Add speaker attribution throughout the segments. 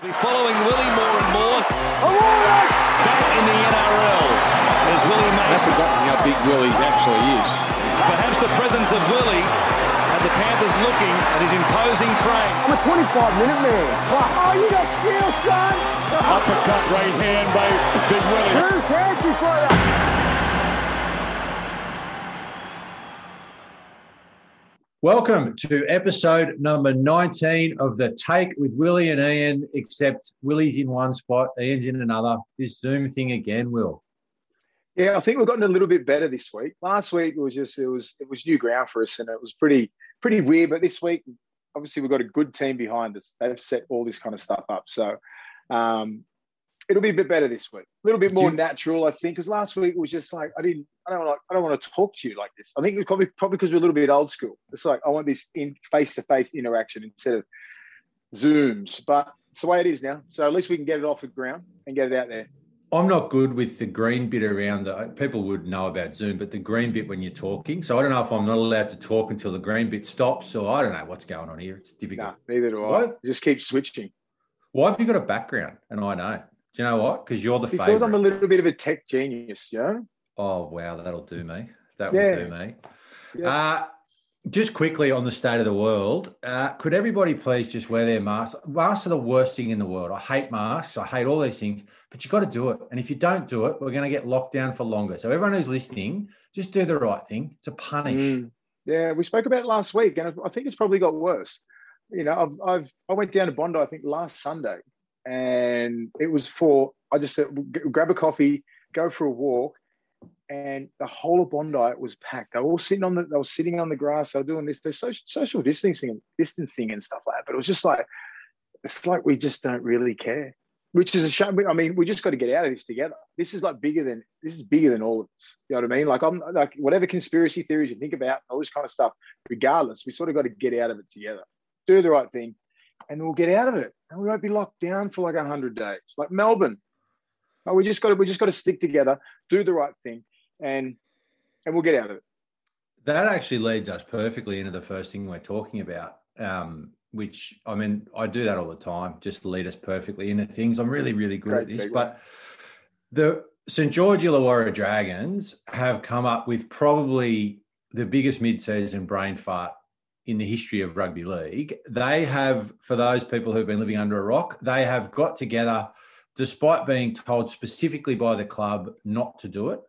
Speaker 1: Be following Willie more and more. Back in the NRL as Willie
Speaker 2: That's
Speaker 1: Mason.
Speaker 2: forgotten how big Willie actually is.
Speaker 1: Perhaps the presence of Willie had the Panthers looking at his imposing frame.
Speaker 3: I'm a 25 minute man. Oh, you got skill, son.
Speaker 2: Uppercut right hand by Big Willie.
Speaker 3: Who's fancy for you?
Speaker 4: Welcome to episode number 19 of the Take with Willie and Ian, except Willie's in one spot, Ian's in another. This Zoom thing again, Will.
Speaker 5: Yeah, I think we've gotten a little bit better this week. Last week it was just it was it was new ground for us, and it was pretty pretty weird. But this week, obviously, we've got a good team behind us. They've set all this kind of stuff up, so um, it'll be a bit better this week. A little bit more
Speaker 4: you-
Speaker 5: natural, I think, because last week was just like I didn't I don't want I don't want to talk to you like this. I think it's probably probably because we're a little bit old school. It's like I want this in face to face interaction instead of zooms. But it's the way it is now. So at least we can get it off the ground and get it out there.
Speaker 4: I'm not good with the green bit around the people would know about Zoom, but the green bit when you're talking. So I don't know if I'm not allowed to talk until the green bit stops, or I don't know what's going on here. It's difficult.
Speaker 5: No, neither do I.
Speaker 4: What?
Speaker 5: Just keep switching.
Speaker 4: Why have you got a background and I don't? Do you know what? Because you're the favorite.
Speaker 5: Because
Speaker 4: favorite.
Speaker 5: I'm a little bit of a tech genius, you know?
Speaker 4: Oh wow, that'll do me. That
Speaker 5: Yeah.
Speaker 4: will do me.
Speaker 5: Yeah.
Speaker 4: Uh, just quickly on the state of the world, uh, could everybody please just wear their masks? Masks are the worst thing in the world. I hate masks. I hate all these things, but you've got to do it. And if you don't do it, we're going to get locked down for longer. So everyone who's listening, just do the right thing. to punish.
Speaker 5: Mm. Yeah, we spoke about last week, and I think it's probably got worse. You know, I've, I've I went down to Bondi, I think last Sunday, and it was for I just said grab a coffee, go for a walk, and the whole of Bondi was packed. They were all sitting on the they were sitting on the grass. They were doing this. They're social, social distancing, distancing and stuff like that. But it was just like it's like we just don't really care, which is a shame. I mean, we just got to get out of this together. This is like bigger than this is bigger than all of us. You know what I mean? Like I'm like whatever conspiracy theories you think about, all this kind of stuff. Regardless, we sort of got to get out of it together. Do the right thing, and we'll get out of it, and we won't be locked down for like hundred days, like Melbourne. But we just got to we just got to stick together, do the right thing, and and we'll get out of it.
Speaker 4: That actually leads us perfectly into the first thing we're talking about, um, which I mean, I do that all the time, just to lead us perfectly into things. I'm really, really good
Speaker 5: Great
Speaker 4: at this.
Speaker 5: segue.
Speaker 4: But the St. George Illawarra Dragons have come up with probably the biggest mid-season brain fart in the history of rugby league. They have, for those people who've been living under a rock, they have got together, despite being told specifically by the club not to do it.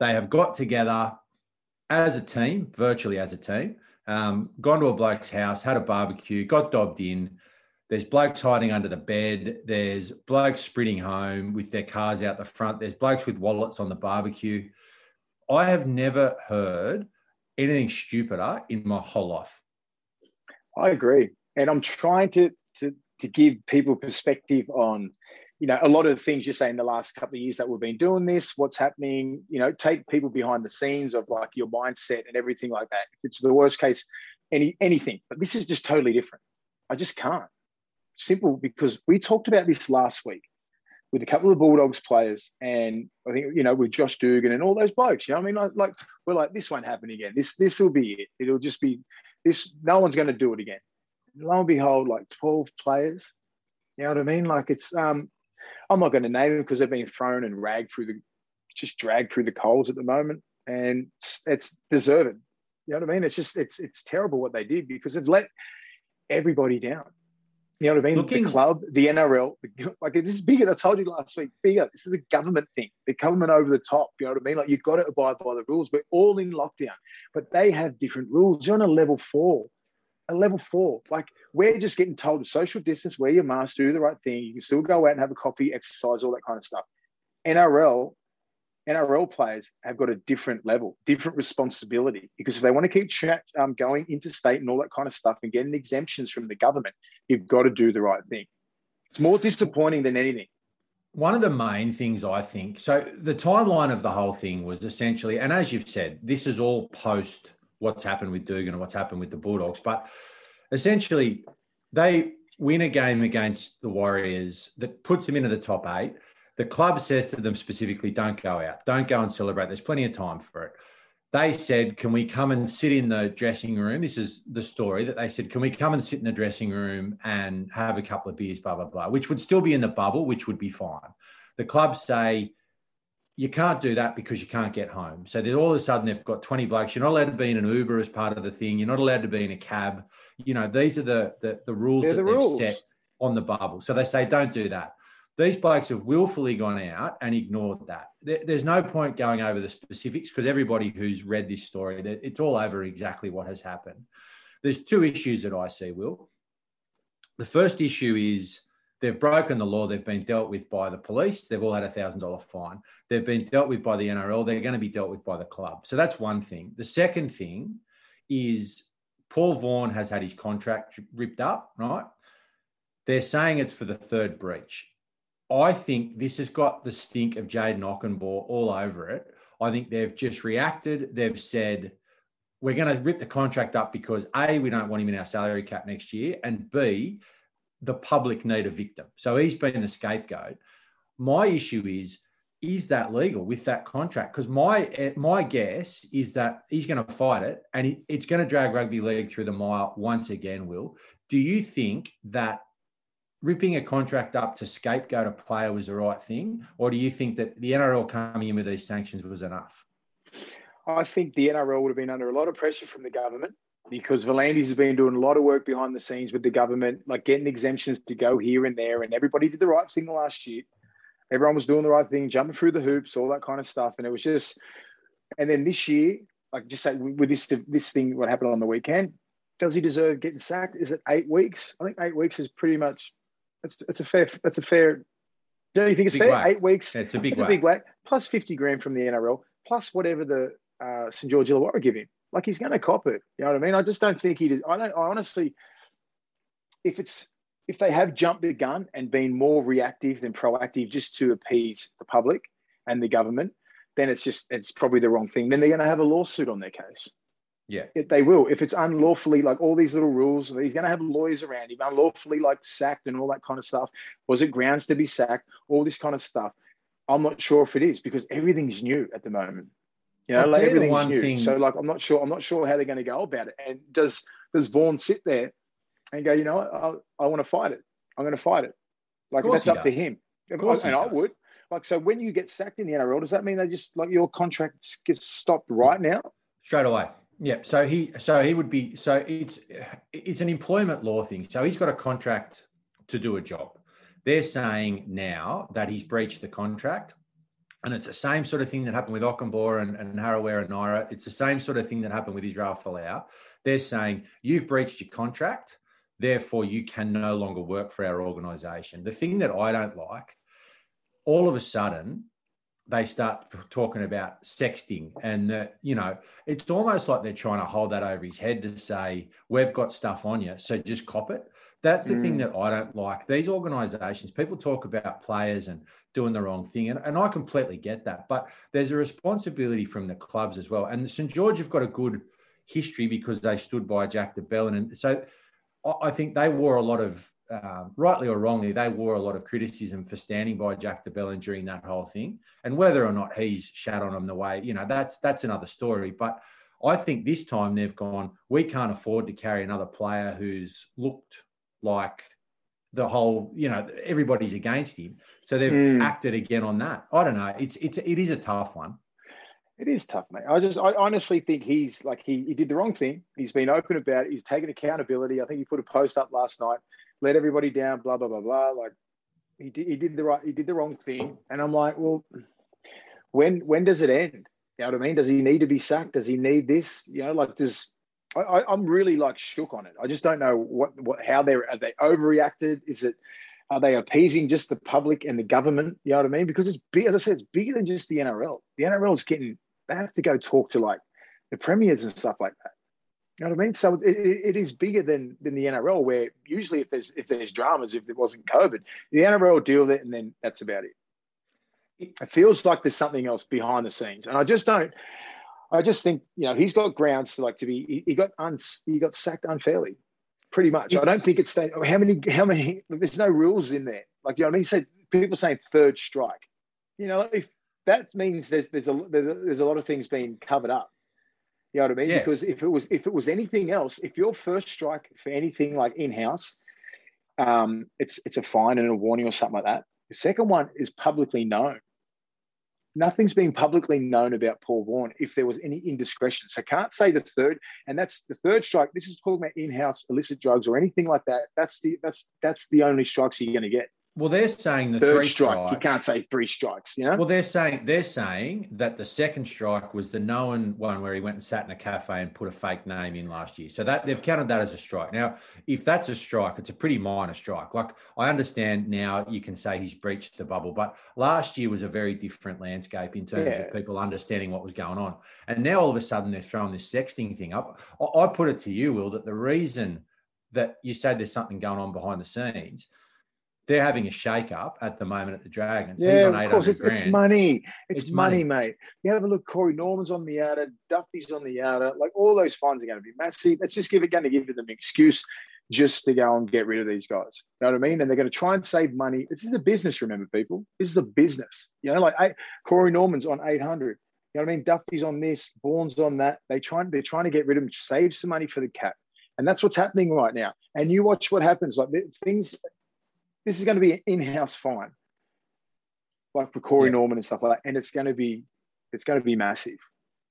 Speaker 4: They have got together as a team, virtually as a team, um, gone to a bloke's house, had a barbecue, got dobbed in. There's blokes hiding under the bed. There's blokes sprinting home with their cars out the front. There's blokes with wallets on the barbecue. I have never heard anything stupider in my whole life.
Speaker 5: I agree, and I'm trying to to to give people perspective on, you know, a lot of the things you say in the last couple of years that we've been doing this, what's happening. You know, take people behind the scenes of like your mindset and everything like that. If it's the worst case, any anything, but this is just totally different. I just can't. Simple because we talked about this last week with a couple of Bulldogs players, and I think you know with Josh Dugan and all those blokes. You know, I mean, like, like we're like this won't happen again. This this will be it. It'll just be this. No one's going to do it again. Lo and behold, like twelve players. You know what I mean? Like it's. um I'm not going to name them because they've been thrown and ragged through the, just dragged through the coals at the moment, and it's, it's deserved. You know what I mean? It's just it's it's terrible what they did because they've let everybody down. You know what I mean?
Speaker 4: Looking-
Speaker 5: the club, the NRL, the, like this is bigger. I told you last week, bigger. This is a government thing. The government over the top. You know what I mean? Like you've got to abide by the rules. We're all in lockdown, but they have different rules. You're on a level four, a level four. Like we're just getting told to social distance, wear your mask, do the right thing. You can still go out and have a coffee, exercise, all that kind of stuff. NRL, NRL players have got a different level, different responsibility. Because if they want to keep chat, um, going interstate and all that kind of stuff and getting exemptions from the government, you've got to do the right thing. It's more disappointing than anything.
Speaker 4: One of the main things I think so, the timeline of the whole thing was essentially, and as you've said, this is all post what's happened with Dugan and what's happened with the Bulldogs, but essentially they win a game against the Warriors that puts them into the top eight. The club says to them specifically, don't go out, don't go and celebrate. There's plenty of time for it. they said, Can we come and sit in the dressing room? This is the story that they said, Can we come and sit in the dressing room and have a couple of beers, blah, blah, blah, which would still be in the bubble, which would be fine. The club say, you can't do that because you can't get home. So all of a sudden they've got 20 blokes. You're not allowed to be in an Uber as part of the thing. You're not allowed to be in a cab. You know, these are the the, the rules
Speaker 5: They're
Speaker 4: that
Speaker 5: the
Speaker 4: they've
Speaker 5: rules.
Speaker 4: set on the bubble. So they say, don't do that. These blokes have willfully gone out and ignored that. There- there's no point going over the specifics because everybody who's read this story, it's all over exactly what has happened. There's two issues that I see, Will. The first issue is they've broken the law. They've been dealt with by the police. They've all had a thousand dollar fine. They've been dealt with by the NRL. They're going to be dealt with by the club. So that's one thing. The second thing is Paul Vaughan has had his contract ripped up, right? They're saying it's for the third breach. I think this has got the stink of Jaden Okunbor all over it. I think they've just reacted. They've said, we're going to rip the contract up because A, we don't want him in our salary cap next year, and B, the public need a victim. So he's been the scapegoat. My issue is, is that legal with that contract? Because my my guess is that he's going to fight it, and it's going to drag rugby league through the mire once again. Will do you think that ripping a contract up to scapegoat a player was the right thing, or do you think that the NRL coming in with these sanctions was enough?
Speaker 5: I think the NRL would have been under a lot of pressure from the government because V'landys has been doing a lot of work behind the scenes with the government, like getting exemptions to go here and there, and everybody did the right thing last year. Everyone was doing the right thing, jumping through the hoops, all that kind of stuff, and it was just. And then this year, like just say with this this thing, what happened on the weekend, does he deserve getting sacked? Is it eight weeks? I think eight weeks is pretty much. It's it's a fair. That's a fair. Don't you think it's
Speaker 4: Big
Speaker 5: fair?
Speaker 4: whack.
Speaker 5: Eight weeks.
Speaker 4: Yeah, it's a big
Speaker 5: it's
Speaker 4: whack.
Speaker 5: a big whack. Plus fifty grand from the NRL, plus whatever the uh, St George Illawarra give him. Like he's going to cop it. You know what I mean? I just don't think he. Does, I don't. I honestly, if it's if they have jumped the gun and been more reactive than proactive just to appease the public and the government, then it's just it's probably the wrong thing. Then they're going to have a lawsuit on their case.
Speaker 4: Yeah.
Speaker 5: It, they will. If it's unlawfully, like all these little rules, he's going to have lawyers around him, unlawfully like sacked and all that kind of stuff. Was it grounds to be sacked? All this kind of stuff. I'm not sure if it is because everything's new at the moment. You know,
Speaker 4: I'll
Speaker 5: like
Speaker 4: tell you the
Speaker 5: everything's new.
Speaker 4: thing-
Speaker 5: So like, I'm not sure. I'm not sure how they're going to go about it. And does does Vaughan sit there and go, you know, what? I, I want to fight it. I'm going to fight it. Like that's up to him.
Speaker 4: Of course
Speaker 5: and I would. Like, so when you get sacked in the NRL, does that mean they just like your contract gets stopped right now?
Speaker 4: straight away. Yeah. So he so he would be so it's it's an employment law thing. So he's got a contract to do a job. They're saying now that he's breached the contract. And it's the same sort of thing that happened with Okunbor and, and and Naera. It's the same sort of thing that happened with Israel Folau. They're saying you've breached your contract, therefore you can no longer work for our organisation. The thing that I don't like, all of a sudden, they start talking about sexting and that you know it's almost like they're trying to hold that over his head to say we've got stuff on you so just cop it. That's the thing mm. that i don't like. These organizations people talk about players and doing the wrong thing and, and i completely get that but there's a responsibility from the clubs as well and st george have got a good history because they stood by jack de Belin and so I- I think they wore a lot of, um, rightly or wrongly, they wore a lot of criticism for standing by Jack de Belin during that whole thing. And whether or not he's shat on them the way, you know, that's that's another story. But I think this time they've gone, we can't afford to carry another player who's looked like the whole, you know, everybody's against him. So they've
Speaker 5: Mm.
Speaker 4: acted again on that. I don't know. It's it's it is a tough one.
Speaker 5: It is tough, mate. I just, I honestly think he's like he, he did the wrong thing. He's been open about it. He's taken accountability. I think he put a post up last night, let everybody down, blah blah blah blah. Like he did, he did the right, he did the wrong thing. And I'm like, well, when when does it end? You know what I mean? Does he need to be sacked? Does he need this? You know, like does I, I'm really like shook on it. I just don't know what what how they're are they overreacted? Is it are they appeasing just the public and the government? You know what I mean? Because it's big, as I said, it's bigger than just the NRL. The NRL is getting they have to go talk to like the premiers and stuff like that. You know what I mean? So it, it, it is bigger than than the NRL, where usually if there's if there's dramas, if there wasn't COVID, the NRL deal with it, and then that's about it. It feels like there's something else behind the scenes, and I just don't. I just think you know he's got grounds to like to be. He, he got un, he got sacked unfairly, pretty much. I don't think it's that. How many? How many? There's no rules in there. Like you know what I mean? So people saying third strike. You know, if that means there's there's a there's a lot of things being covered up. You know what I mean?
Speaker 4: Yeah.
Speaker 5: Because if it was if it was anything else, if your first strike for anything like in house, um, it's it's a fine and a warning or something like that. The second one is publicly known. Nothing's been publicly known about Paul Vaughan if there was any indiscretion. So can't say the third, and that's the third strike. This is talking about in-house illicit drugs or anything like that. That's the that's that's the only strikes you're going to get.
Speaker 4: Well, they're saying the
Speaker 5: Third
Speaker 4: three
Speaker 5: strike,
Speaker 4: strikes.
Speaker 5: you can't say three strikes. You know.
Speaker 4: Well, they're saying they're saying that the second strike was the known one where he went and sat in a cafe and put a fake name in last year. So that they've counted that as a strike. Now, if that's a strike, it's a pretty minor strike. Like I understand now, you can say he's breached the bubble, but last year was a very different landscape in terms
Speaker 5: Yeah.
Speaker 4: of people understanding what was going on. And now all of a sudden they're throwing this sexting thing up. I, I put it to you, Will, that the reason that you say there's something going on behind the scenes. They're having a shake up at the moment at the Dragons.
Speaker 5: Yeah, of course. It's, it's money. It's,
Speaker 4: It's
Speaker 5: money,
Speaker 4: money.
Speaker 5: mate. You have a look. Corey Norman's on the outer. Dufty's on the outer. Like all those funds are going to be massive. It's just give it going to give them an excuse just to go and get rid of these guys. You know what I mean? And they're going to try and save money. This is a business. Remember, people. This is a business. You know, like I, Corey Norman's on eight hundred. You know what I mean? Dufty's on this. Bourne's on that. They try. They're trying to get rid of them, save some money for the cap. And that's what's happening right now. And you watch what happens. Like things. This is going to be an in-house fine like for Corey
Speaker 4: Yeah.
Speaker 5: Norman and stuff like that. And it's going to be, it's going to be massive.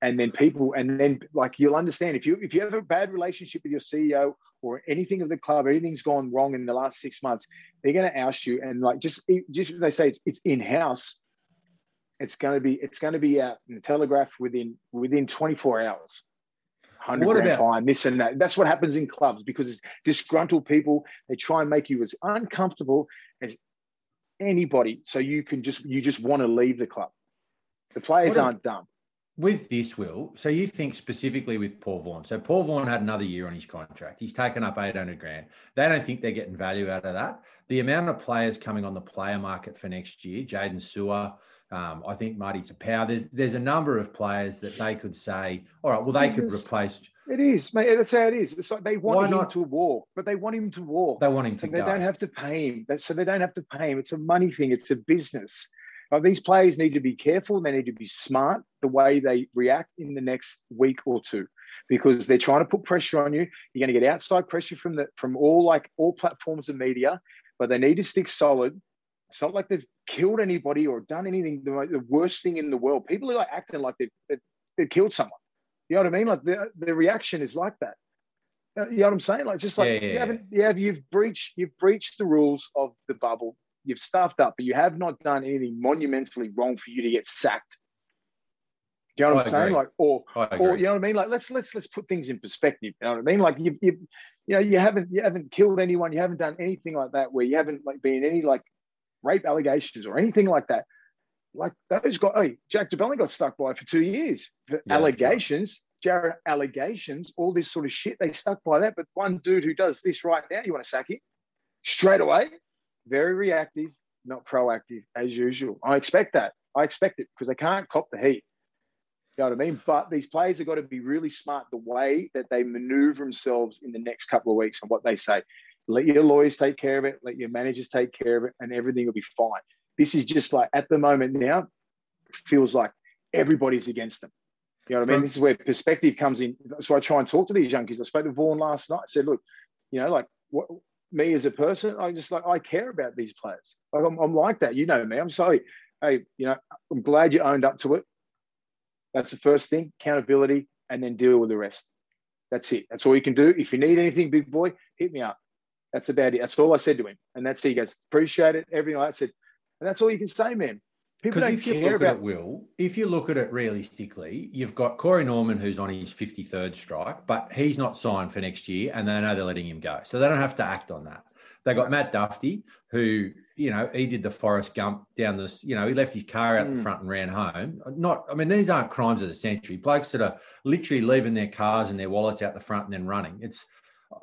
Speaker 5: And then people, and then like you'll understand if you if you have a bad relationship with your CEO or anything of the club, anything's gone wrong in the last six months, they're going to oust you. And like just just they say it's, it's in house, it's going to be it's going to be out in the Telegraph within within 24 hours. Hundred
Speaker 4: What
Speaker 5: grand
Speaker 4: about-
Speaker 5: fine, this and that. That's what happens in clubs because it's disgruntled people. They try and make you as uncomfortable as anybody, so you can just you just want to leave the club. The players
Speaker 4: What
Speaker 5: aren't dumb.
Speaker 4: With this, Will, so you think specifically with Paul Vaughan. So Paul Vaughan had another year on his contract. He's taken up 800 grand. They don't think they're getting value out of that. The amount of players coming on the player market for next year, Jaden Su'a, um, I think Marty Taupau, there's there's a number of players that they could say, all right, well, they could replace,
Speaker 5: It is, mate. That's how it is. It's like they want
Speaker 4: Why
Speaker 5: him
Speaker 4: not?
Speaker 5: to walk, but they want him to walk.
Speaker 4: they want him to
Speaker 5: they don't have to pay him. So they don't have to pay him. It's a money thing. It's a business. Like, these players need to be careful. They need to be smart the way they react in the next week or two, because they're trying to put pressure on you. You're going to get outside pressure from the from all like all platforms of media, but they need to stick solid. It's not like they've killed anybody or done anything the, the worst thing in the world. People are like acting like they've, they've, they've killed someone. You know what I mean? Like the, the reaction is like that. Uh, You know what I'm saying? Like just like
Speaker 4: Yeah, yeah,
Speaker 5: you haven't, have, you've breached, you've breached the rules of the bubble. You've stuffed up, but you have not done anything monumentally wrong for you to get sacked. You know what
Speaker 4: I
Speaker 5: I'm saying? Like, or or you know what I mean? Like let's let's let's put things in perspective. You know what I mean? Like you you you know you haven't you haven't killed anyone. You haven't done anything like that. Where you haven't like been any like rape allegations or anything like that. Like those guys. Hey, Jack de Belin got stuck by for two years for
Speaker 4: Yeah,
Speaker 5: allegations. Jared allegations, all this sort of shit. They stuck by that. But one dude who does this right now, you want to sack him straight away? Very reactive, not proactive as usual. I expect that. I expect it because they can't cop the heat. You know what I mean? But these players have got to be really smart the way that they maneuver themselves in the next couple of weeks and what they say. Let your lawyers take care of it, let your managers take care of it, and everything will be fine. This is just like at the moment now, feels like everybody's against them. You know what I mean? This is where perspective comes in. That's why I try and talk to these young kids. I spoke to Vaughan last night. I said, look, you know, like what me as a person, I just like I care about these players. Like I'm, I'm like that. You know me. I'm sorry. Hey, you know, I'm glad you owned up to it. That's the first thing, accountability, and then deal with the rest. That's it. That's all you can do. If you need anything, big boy, hit me up. That's about it. That's all I said to him. And that's it. He goes, appreciate it, everything like that. I said, and that's all you can say, man. People don't
Speaker 4: if you
Speaker 5: care
Speaker 4: look
Speaker 5: about
Speaker 4: at it, Will, if you look at it realistically, you've got Corey Norman who's on his 53rd strike, but he's not signed for next year and they know they're letting him go. So they don't have to act on that. They got Matt Dufty, who, you know, he did the Forest Gump down this, you know, he left his car out the
Speaker 5: Mm.
Speaker 4: front and ran home. Not, I mean, these aren't crimes of the century. Blokes that are literally leaving their cars and their wallets out the front and then running. It's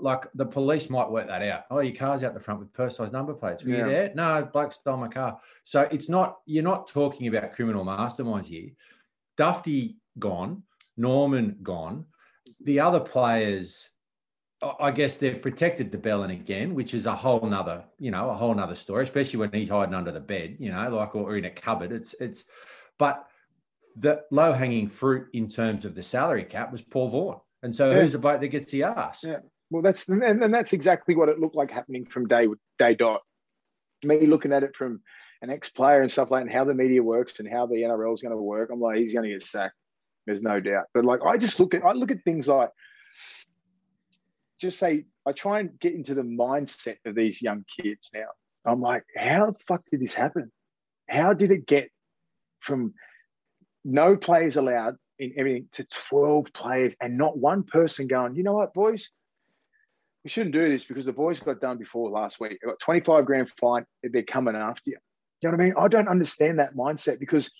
Speaker 4: like the police might work that out. Oh, your car's out the front with personalised number plates. Were
Speaker 5: Yeah.
Speaker 4: you there? No, bloke stole my car. So it's not, you're not talking about criminal masterminds here. Dufty gone, Norman gone. The other players, I- guess they've protected de Belin again, which is a whole nother, you know, a whole nother story, especially when he's hiding under the bed, you know, like or in a cupboard. It's it's but the low hanging fruit in terms of the salary cap was Paul Vaughan. And so
Speaker 5: Yeah.
Speaker 4: who's the bloke that gets the ass?
Speaker 5: Yeah. Well, that's and, and that's exactly what it looked like happening from day day dot. Me looking at it from an ex-player and stuff like and how the media works and how the NRL is going to work. I'm like, he's going to get sacked. There's no doubt. But like, I just look at I look at things like just say I try and get into the mindset of these young kids now. I'm like, how the fuck did this happen? How did it get from no players allowed in everything to 12 players and not one person going, you know what, boys? We shouldn't do this because the boys got done before last week. They got 25 grand fine. They're coming after you. You know what I mean? I don't understand that mindset because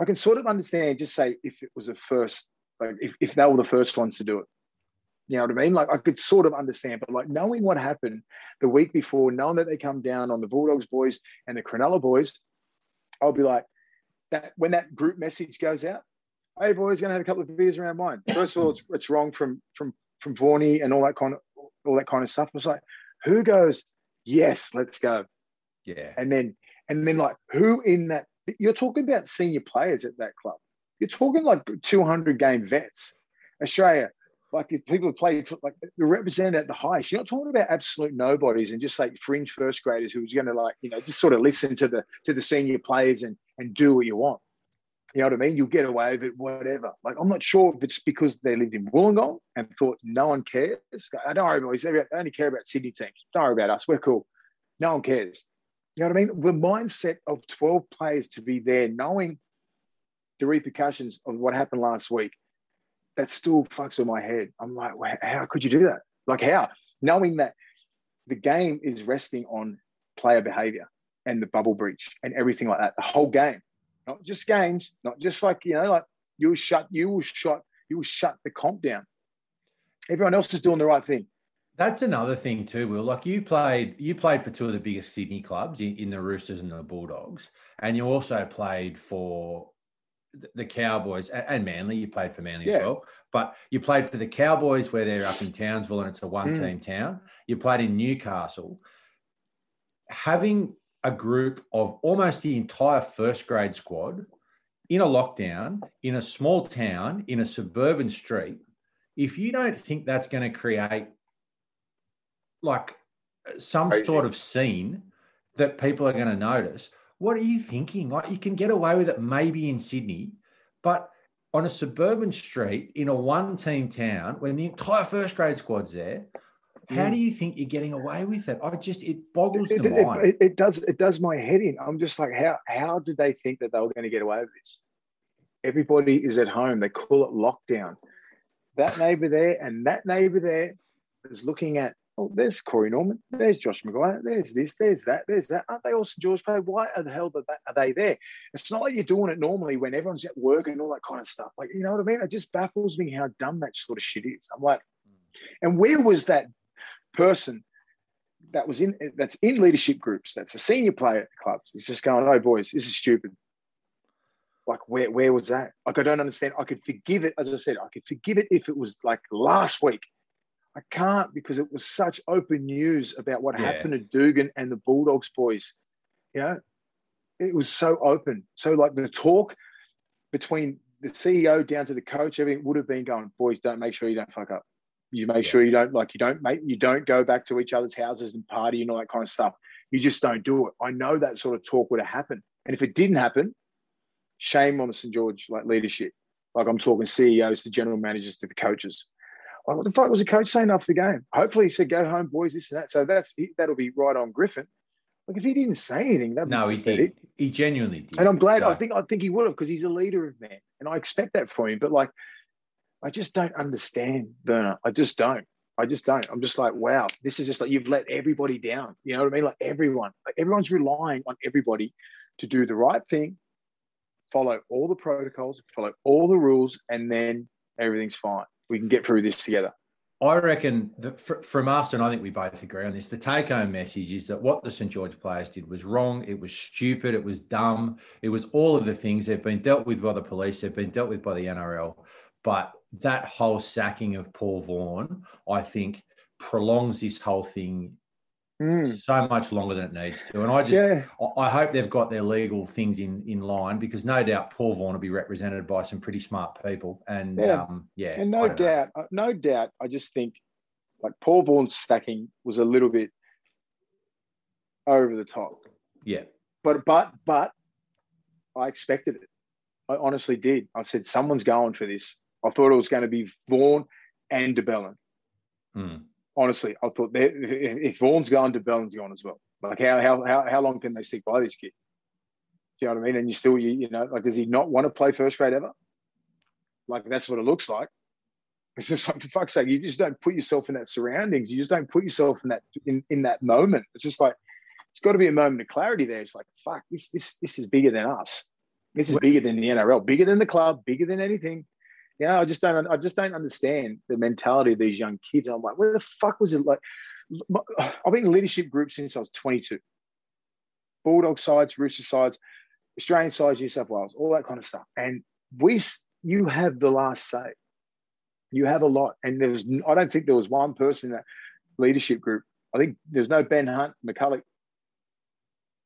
Speaker 5: I can sort of understand, just say, if it was a first, like if, if they were the first ones to do it. You know what I mean? Like I could sort of understand, but like knowing what happened the week before, knowing that they come down on the Bulldogs boys and the Cronulla boys, I'll be like, that when that group message goes out, hey boys, gonna have a couple of beers around mine. First of all, it's, it's wrong from from from Vorney and all that kind of all that kind of stuff. It's like, who goes, yes, let's go,
Speaker 4: Yeah.
Speaker 5: and then and then like who in that? You're talking about senior players at that club. You're talking like 200 game vets, Australia. Like if people have played for, like you're represented at the highest. You're not talking about absolute nobodies and just like fringe first graders who's going to like you know just sort of listen to the to the senior players and and do what you want. You know what I mean? You'll get away with it, whatever. Like, I'm not sure if it's because they lived in Wollongong and thought no one cares. I don't worry about. They only care about Sydney teams. Don't worry about us. We're cool. No one cares. You know what I mean? The mindset of 12 players to be there, knowing the repercussions of what happened last week, that still fucks with my head. I'm like, well, how could you do that? Like, how? Knowing that the game is resting on player behavior and the bubble breach and everything like that. The whole game, not just games, not just like you know, like you will shut, you will shut, you will shut the comp down. Everyone else is doing the right thing.
Speaker 4: That's another thing too, Will. Like you played, you played for two of the biggest Sydney clubs in, in the Roosters and the Bulldogs, and you also played for the Cowboys and Manly. You played for Manly
Speaker 5: Yeah.
Speaker 4: as well, but you played for the Cowboys where they're up in Townsville and it's a one-team mm. town. You played in Newcastle. Having a group of almost the entire first grade squad in a lockdown in a small town in a suburban street, if you don't think that's going to create like some
Speaker 5: Crazy.
Speaker 4: sort of scene that people are going to notice. What are you thinking? Like you can get away with it maybe in Sydney, but on a suburban street in a one team town when the entire first grade squad's there, how do you think you're getting away with it? I just, it boggles
Speaker 5: It,
Speaker 4: the
Speaker 5: it-
Speaker 4: mind.
Speaker 5: it- it does it does my head in. I'm just like, how how did they think that they were going to get away with this? Everybody is at home. They call it lockdown. That neighbor there and that neighbor there is looking at. Oh, there's Corey Norman. There's Josh McGuire. There's this. There's that. There's that. Aren't they all St George players? Why are the hell are they there? It's not like you're doing it normally when everyone's at work and all that kind of stuff. Like, you know what I mean? It just baffles me how dumb that sort of shit is. I'm like, and where was that person that was in that's in leadership groups, that's a senior player at the clubs. He's just going, oh boys, this is stupid. Like where where was that? Like I don't understand. I could forgive it, as I said, I could forgive it if it was like last week. I can't because it was such open news about what
Speaker 4: Yeah.
Speaker 5: happened to Dugan and the Bulldogs boys. You know, it was so open. So like the talk between the CEO down to the coach, everything would have been going, boys, don't make sure you don't fuck up. You make
Speaker 4: Yeah.
Speaker 5: sure you don't like you don't make you don't go back to each other's houses and party and all that kind of stuff. You just don't do it. I know that sort of talk would have happened. And if it didn't happen, shame on the St. George like leadership. Like I'm talking CEOs to general managers to the coaches. Like, what the fuck was the coach saying after the game? Hopefully he said, go home, boys, this and that. So that's that'll be right on Griffin. Like if he didn't say anything, that
Speaker 4: no, he did. He genuinely did.
Speaker 5: and I'm glad.
Speaker 4: So-
Speaker 5: I think I think he would have because he's a leader of men, and I expect that from him. But like, I just don't understand Burner. I just don't. I just don't. I'm just like, wow, this is just like you've let everybody down. You know what I mean? Like everyone, like everyone's relying on everybody to do the right thing, follow all the protocols, follow all the rules, and then everything's fine. We can get through this together.
Speaker 4: I reckon that from us, and I think we both agree on this, the take home message is that what the St. George players did was wrong. It was stupid. It was dumb. It was all of the things they've been dealt with by the police, they've been dealt with by the NRL. But that whole sacking of Paul Vaughan, I think, prolongs this whole thing
Speaker 5: Mm.
Speaker 4: so much longer than it needs to. And I just,
Speaker 5: Yeah.
Speaker 4: I- hope they've got their legal things in in line because no doubt Paul Vaughan will be represented by some pretty smart people. And
Speaker 5: Yeah.
Speaker 4: um, yeah
Speaker 5: And no
Speaker 4: don't know.
Speaker 5: doubt, uh, no doubt, I just think like Paul Vaughan's stacking was a little bit over the top.
Speaker 4: yeah,
Speaker 5: But but but I expected it. I honestly did. I said someone's going for this. I thought it was going to be Vaughan and de Belin.
Speaker 4: Mm.
Speaker 5: Honestly, I thought that if, if Vaughan's going, de Belin's going as well. Like how how how how long can they stick by this kid? Do you know what I mean? And you still you, you know like does he not want to play first grade ever? Like that's what it looks like. It's just like for fuck's sake, you just don't put yourself in that surroundings. You just don't put yourself in that in, in that moment. It's just like it's got to be a moment of clarity there. It's like fuck, this this this is bigger than us. This is bigger than the NRL, bigger than the club, bigger than anything. You know, I just don't I just don't understand the mentality of these young kids. I'm like, where the fuck was it like? I've been in leadership groups since I was 22. Bulldog sides, Rooster sides, Australian sides, New South Wales, all that kind of stuff. And we, you have the last say. You have a lot, and there was. I don't think there was one person in that leadership group. I think there's no Ben Hunt, McCulloch.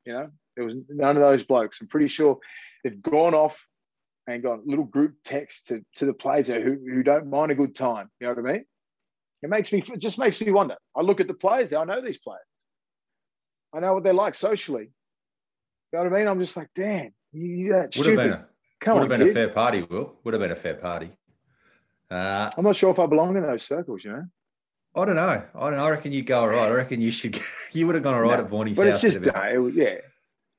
Speaker 5: You know, there was none of those blokes. I'm pretty sure they've gone off and got little group text to, to the players who, who don't mind a good time. You know what I mean? It makes me it just makes me wonder. I look at the players. I know these players. I know what they're like socially. You know what I mean? I'm just like, damn, you, that
Speaker 4: would have
Speaker 5: stupid.
Speaker 4: been a would
Speaker 5: on,
Speaker 4: have been a fair party. Will would have been a fair party. Uh,
Speaker 5: I'm not sure if I belong in those circles. You know,
Speaker 4: I don't know. I don't. know. I reckon you'd go all right. I reckon you should. You would have gone all right
Speaker 5: No,
Speaker 4: at Vaughan's
Speaker 5: but
Speaker 4: house.
Speaker 5: it's just uh, it- yeah.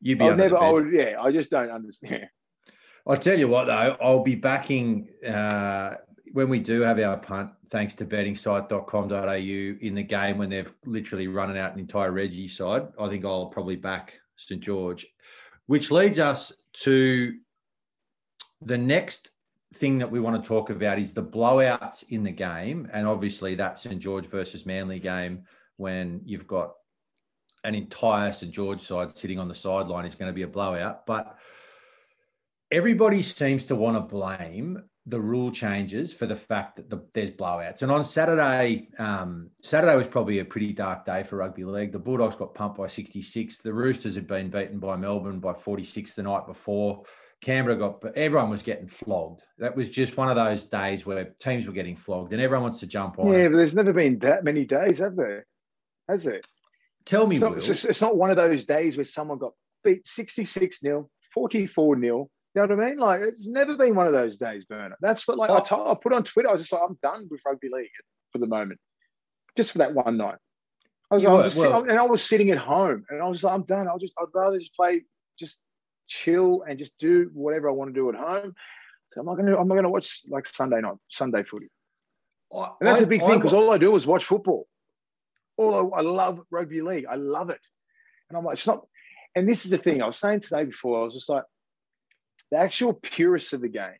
Speaker 4: You'd be under
Speaker 5: never. I would. Yeah. I just don't understand.
Speaker 4: I'll tell you what, though, I'll be backing uh, when we do have our punt, thanks to bettingsite.com.au in the game when they've literally running out an entire Reggie side. I think I'll probably back St. George, which leads us to the next thing that we want to talk about is the blowouts in the game. And obviously, that St. George versus Manly game when you've got an entire St. George side sitting on the sideline is going to be a blowout. But everybody seems to want to blame the rule changes for the fact that the, there's blowouts. And on Saturday, um, Saturday was probably a pretty dark day for rugby league. The Bulldogs got pumped by 66. The Roosters had been beaten by Melbourne by 46 the night before. Canberra got, but everyone was getting flogged. That was just one of those days where teams were getting flogged, and everyone wants to jump on.
Speaker 5: Yeah,
Speaker 4: it.
Speaker 5: but there's never been that many days, have there? Has it?
Speaker 4: Tell me,
Speaker 5: It's not,
Speaker 4: Will,
Speaker 5: it's, it's not one of those days where someone got beat 66 nil, 44 nil. You know what I mean? Like it's never been one of those days, Bernard. That's what like I told, I put on Twitter. I was just like, I'm done with rugby league for the moment, just for that one night. I was,
Speaker 4: You
Speaker 5: like,
Speaker 4: were,
Speaker 5: just
Speaker 4: well-
Speaker 5: and I was sitting at home, and I was like, I'm done. I'll just, I'd rather just play, just chill and just do whatever I want to do at home. So I'm not gonna, I'm not gonna watch like Sunday night, Sunday footy.
Speaker 4: I-
Speaker 5: And that's
Speaker 4: I-
Speaker 5: a big
Speaker 4: I-
Speaker 5: thing because all I do is watch football. All I, I love rugby league. I love it. And I'm like, it's not. And this is the thing I was saying today before. I was just like, the actual purists of the game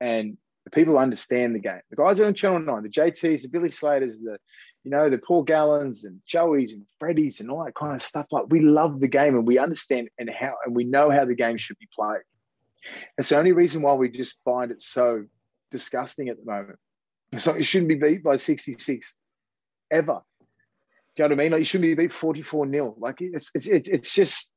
Speaker 5: and the people who understand the game, the guys that are on Channel 9, the JTs, the Billy Slaters, the, you know, the Paul Gallens and Joey's and Freddy's and all that kind of stuff. Like, we love the game and we understand and how, and we know how the game should be played. It's the only reason why we just find it so disgusting at the moment. So it shouldn't be beat by 66 ever. Do you know what I mean? Like you shouldn't be beat 44 nil. Like it's, it's, it's just,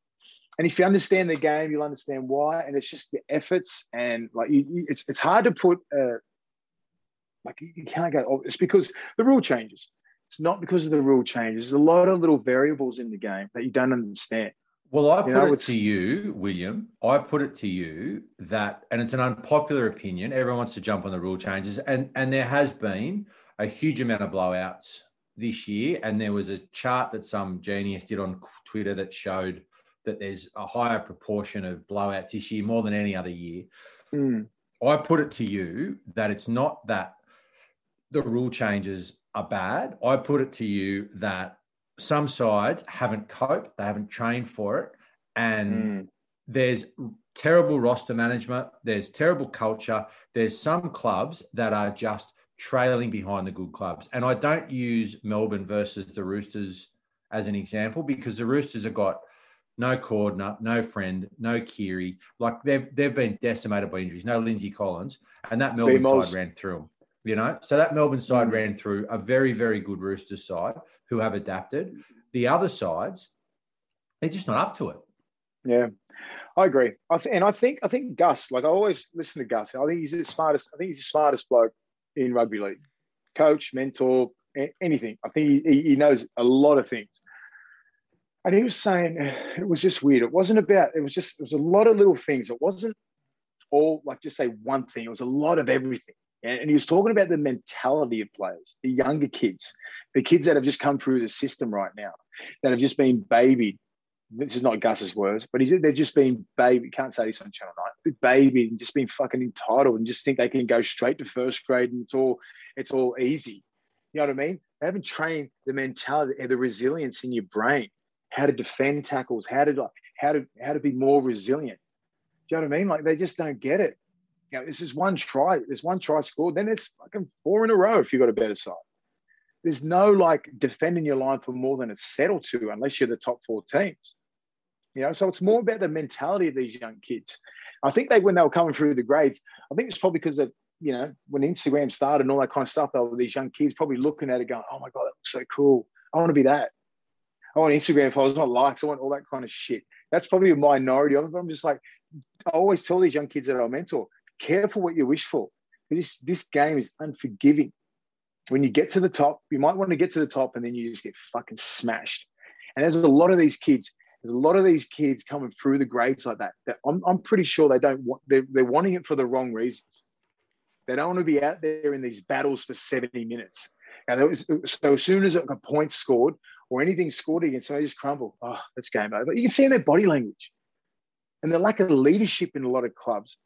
Speaker 5: and if you understand the game, you'll understand why. And it's just the efforts and like you, you- it's, it's hard to put, uh, like you, can't go, oh, it's because the rule changes. It's not because of the rule changes. There's a lot of little variables in the game that you don't understand.
Speaker 4: Well, I
Speaker 5: You
Speaker 4: put
Speaker 5: know,
Speaker 4: it to you, William. I put it to you that, and it's an unpopular opinion. Everyone wants to jump on the rule changes, and and there has been a huge amount of blowouts this year. And there was a chart that some genius did on Twitter that showed that there's a higher proportion of blowouts this year, more than any other year.
Speaker 5: Mm.
Speaker 4: I put it to you that it's not that the rule changes are bad. I put it to you that some sides haven't coped, they haven't trained for it, and
Speaker 5: Mm.
Speaker 4: there's terrible roster management, there's terrible culture, there's some clubs that are just trailing behind the good clubs. And I don't use Melbourne versus the Roosters as an example because the Roosters have got no Cordner, no friend, no Keary. Like they've they've been decimated by injuries. No Lindsay Collins, and that Melbourne
Speaker 5: B-Moz.
Speaker 4: side ran through them. You know, so that Melbourne side
Speaker 5: Mm.
Speaker 4: ran through a very very good Roosters side who have adapted. the other sides, they're just not up to it.
Speaker 5: Yeah, I agree. I th- and I think I think Gus, like I always listen to Gus. I think he's the smartest. I think he's the smartest bloke in rugby league, coach, mentor, anything. I think he, he knows a lot of things. And he was saying it was just weird. It wasn't about. It was just. It was a lot of little things. It wasn't all like just say one thing. It was a lot of everything. And, and he was talking about the mentality of players, the younger kids, the kids that have just come through the system right now, that have just been babied this is not Gus's words, but he's they've just been baby. Can't say this on Channel Nine. Baby and just been fucking entitled and just think they can go straight to first grade and it's all it's all easy. You know what I mean? They haven't trained the mentality, the resilience in your brain, how to defend tackles, how to how to how to be more resilient. Do you know what I mean? Like they just don't get it. You know, this is one try. There's one try scored. Then it's fucking four in a row if you've got a better side. There's no like defending your line for more than a set or two unless you're the top four teams. You know, so it's more about the mentality of these young kids. I think they when they were coming through the grades, I think it's probably because of you know when Instagram started and all that kind of stuff. They were these young kids probably looking at it, going, "Oh my god, that looks so cool! I want to be that. Oh, I want Instagram followers, I want likes, I want all that kind of shit." That's probably a minority of them. I'm just like, I always tell these young kids that I mentor, careful what you wish for. This this game is unforgiving when you get to the top, you might want to get to the top and then you just get fucking smashed. And there's a lot of these kids. There's a lot of these kids coming through the grades like that. that I'm, I'm pretty sure they don't want. They're, they're wanting it for the wrong reasons. They don't want to be out there in these battles for 70 minutes. Now, was, so as soon as a point scored or anything scored against them, they just crumble. Oh, that's game over. You can see in their body language and the lack of leadership in a lot of clubs.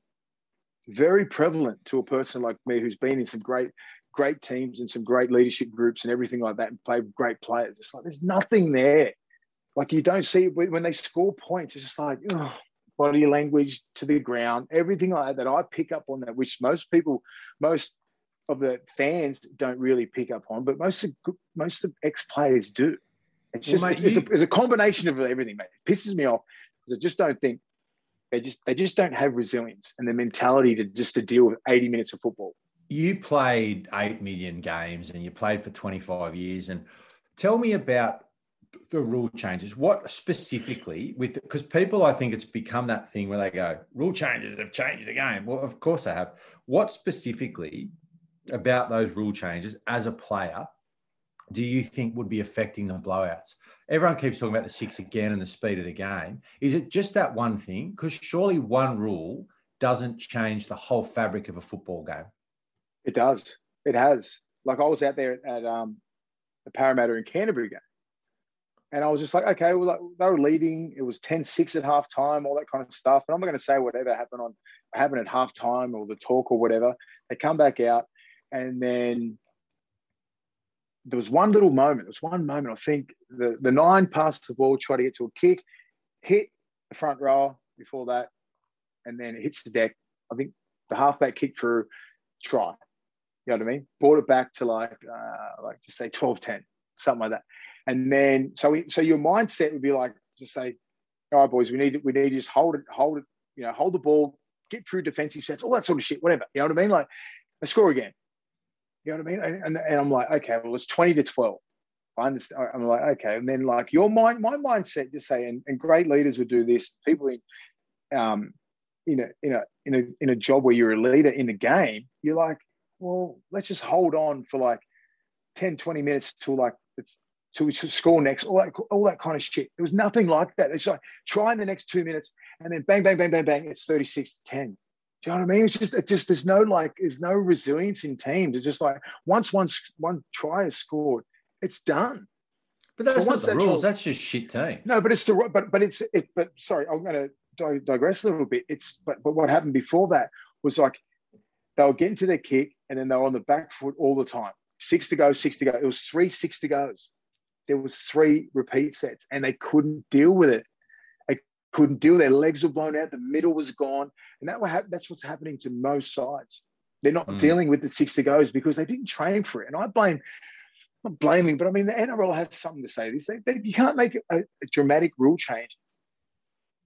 Speaker 5: Very prevalent to a person like me who's been in some great great teams and some great leadership groups and everything like that and played with great players. It's like there's nothing there. Like you don't see when they score points, it's just like body language to the ground, everything like that. That I pick up on that, which most people, most of the fans don't really pick up on, but most of most of ex players do. It's well, just mate, it's, you... a, it's, a, combination of everything, mate. It pisses me off because I just don't think they just they just don't have resilience and the mentality to just to deal with 80 minutes of football.
Speaker 4: You played 8 million games and you played for 25 years and tell me about the rule changes. What specifically with because people i think it's become that thing where they go rule changes have changed the game. Well of course they have. What specifically about those rule changes as a player do you think would be affecting the blowouts everyone keeps talking about the six again and the speed of the game is it just that one thing because surely one rule doesn't change the whole fabric of a football game
Speaker 5: it does. It has. Like I was out there at um, the Parramatta in Canterbury game. And I was just like, okay, well, like, they were leading. It was 10-6 at halftime, all that kind of stuff. And I'm not going to say whatever happened on happened at halftime or the talk or whatever. They come back out, and then there was one little moment. There was one moment. I think the the nine passed the ball, tried to get to a kick, hit the front row before that, and then it hits the deck. I think the halfback kicked through, try. You know what I mean? Brought it back to like uh, like just say 12, 10, something like that. And then so we, so your mindset would be like just say, all right, boys, we need we need to just hold it, hold it, you know, hold the ball, get through defensive sets, all that sort of shit, whatever. You know what I mean? Like let's score again. You know what I mean? And, and, and I'm like, okay, well, it's 20 to 12. I understand. I'm like, okay. And then like your mind, my mindset just say, and, and great leaders would do this. People in um in a in a in a in a job where you're a leader in the game, you're like, well, let's just hold on for like 10, 20 minutes till like it's we score next, all that, all that kind of shit. There was nothing like that. It's like try in the next two minutes and then bang, bang, bang, bang, bang, it's 36 to 10. Do you know what I mean? It's just, it just, there's no like, there's no resilience in teams. It's just like once one, one try is scored, it's done.
Speaker 4: But that's not the rules. That's just shit team.
Speaker 5: No, but it's the but but it's it. But sorry, I'm going to digress a little bit. It's but but what happened before that was like they were getting to their kick and then they were on the back foot all the time. Six to go, six to go. It was three six to goes. There was three repeat sets and they couldn't deal with it. Couldn't deal. Their legs were blown out. The middle was gone. And that ha- that's what's happening to most sides. They're not mm. dealing with the six to goes because they didn't train for it. And I blame, I'm not blaming, but I mean, the NRL has something to say. This they, they, you can't make a, a dramatic rule change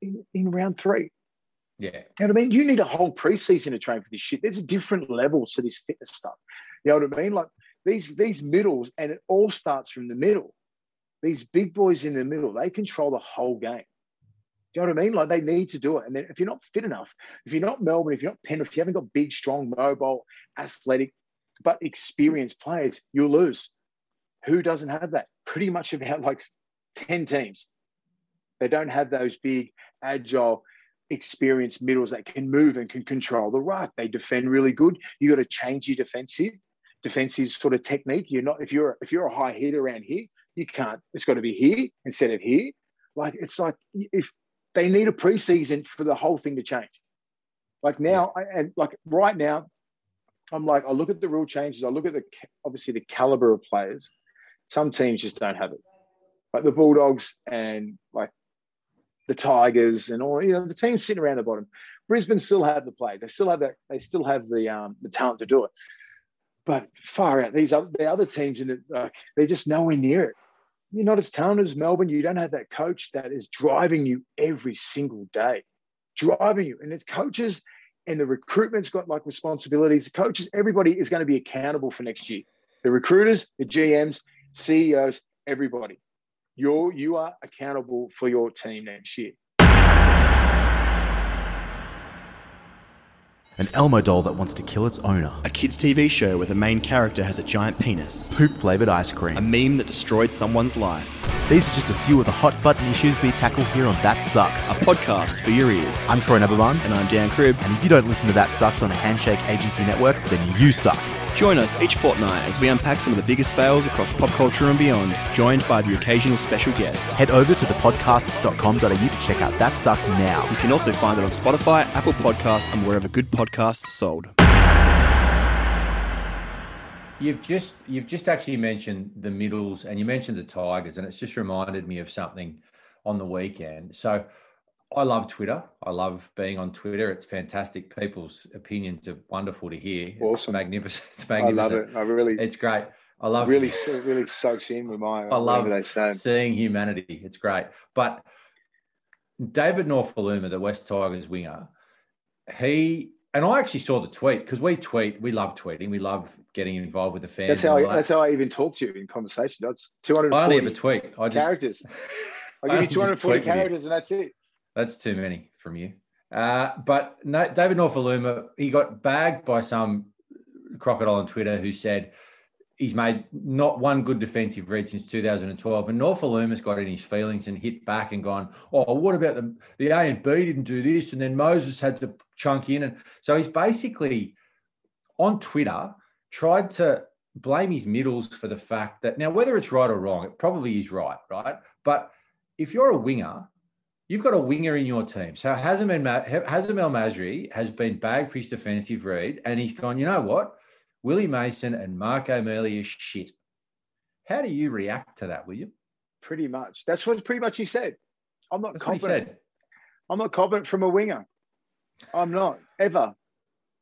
Speaker 5: in, in round three.
Speaker 4: Yeah.
Speaker 5: You know what I mean? You need a whole preseason to train for this shit. There's a different levels to this fitness stuff. You know what I mean? Like these these middles, and it all starts from the middle. these big boys in the middle, they control the whole game. Do you know what I mean? Like they need to do it. And then if you're not fit enough, if you're not Melbourne, if you're not Penrith, if you haven't got big, strong, mobile, athletic, but experienced players, you'll lose. Who doesn't have that? Pretty much about like 10 teams. They don't have those big, agile, experienced middles that can move and can control the ruck. They defend really good. You got to change your defensive defensive sort of technique. You're not if you're if you're a high hit around here, you can't. It's got to be here instead of here. Like it's like if they need a preseason for the whole thing to change. Like now, I, and like right now, I'm like I look at the rule changes. I look at the obviously the caliber of players. Some teams just don't have it. Like the Bulldogs and like the Tigers and all, you know, the teams sitting around the bottom. Brisbane still have the play. They still have that. They still have the um, the talent to do it. But far out, these other the other teams in it, like, they're just nowhere near it. You're not as talented as Melbourne. You don't have that coach that is driving you every single day, driving you. And it's coaches and the recruitment's got like responsibilities. The coaches, everybody is going to be accountable for next year. The recruiters, the GMs, CEOs, everybody. You're you are accountable for your team next year.
Speaker 6: An Elmo doll that wants to kill its owner.
Speaker 7: A kids' TV show where the main character has a giant penis.
Speaker 6: Poop flavored ice cream.
Speaker 7: A meme that destroyed someone's life.
Speaker 6: These are just a few of the hot button issues we tackle here on That Sucks.
Speaker 7: A podcast for your ears.
Speaker 6: I'm Troy Nabavan.
Speaker 7: And I'm Dan Cribb.
Speaker 6: And if you don't listen to That Sucks on a Handshake Agency network, then you suck.
Speaker 7: Join us each fortnight as we unpack some of the biggest fails across pop culture and beyond, joined by the occasional special guest.
Speaker 6: Head over to thepodcasts.com.au check out That Sucks now.
Speaker 7: You can also find it on Spotify, Apple Podcasts, and wherever good podcasts are sold.
Speaker 4: You've just you've just actually mentioned the middles and you mentioned the Tigers, and it's just reminded me of something on the weekend. So I love Twitter. I love being on Twitter. It's fantastic. People's opinions are wonderful to hear.
Speaker 5: Awesome.
Speaker 4: It's magnificent. It's magnificent.
Speaker 5: I love it. I really.
Speaker 4: It's great. I love
Speaker 5: really really soaks in with my.
Speaker 4: I love seeing humanity. It's great. But David Nofoaluma, the West Tigers winger, he and I actually saw the tweet because we tweet. We love tweeting. We love getting involved with the fans.
Speaker 5: That's how. I, that's how I even talk to you in conversation. That's two hundred.
Speaker 4: I only ever tweet. I just,
Speaker 5: characters. I give you two hundred forty characters, and that's it.
Speaker 4: That's too many from you. Uh, but no, David Nofoaluma, he got bagged by some crocodile on Twitter who said he's made not one good defensive read since 2012. And Nofoaluma's got in his feelings and hit back and gone, oh, what about the, the A and B didn't do this? And then Moses had to chunk in. And so he's basically on Twitter tried to blame his middles for the fact that now, whether it's right or wrong, it probably is right, right? But if you're a winger You've got a winger in your team. So Hazem El Masri has been bagged for his defensive read, and he's gone, you know what? Willie Mason and Mark O'Meley is shit. How do you react to that, William?
Speaker 5: Pretty much. That's what pretty much he said. I'm not That's confident. I'm not confident from a winger. I'm not ever.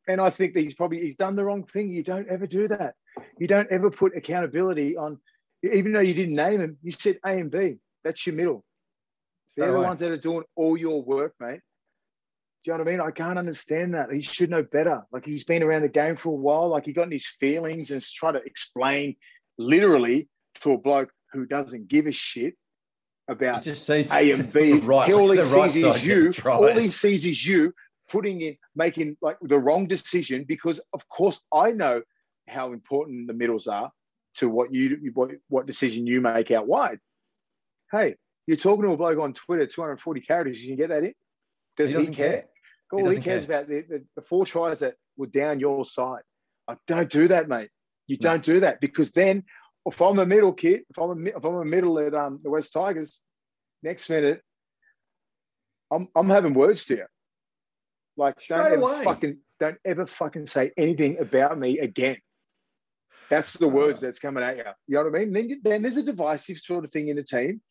Speaker 5: And I think that he's probably he's done the wrong thing. You don't ever do that. You don't ever put accountability on, even though you didn't name him, you said A and B. That's your middle. They're the ones that are doing all your work, mate. Do you know what I mean? I can't understand that. He should know better. Like he's been around the game for a while. Like he got in his feelings and trying to explain literally to a bloke who doesn't give a shit about
Speaker 4: just sees
Speaker 5: A and B. Right, all he sees is you. All he sees is you putting in, making like the wrong decision because, of course, I know how important the middles are to what you what, what decision you make out wide. Hey, you're talking to a bloke on Twitter, 240 characters. You can get that in. Does he, he care? care? All he, he cares care. about the, the, the, four tries that were down your side. I don't do that, mate. You no. don't do that because then, if I'm a middle kid, if I'm a, if I'm a middle at um, the West Tigers, next minute, I'm I'm having words to you. Like, Straight don't ever away. fucking don't ever fucking say anything about me again. That's the words that's coming at you. You know what I mean? Then, then there's a divisive sort of thing in the team.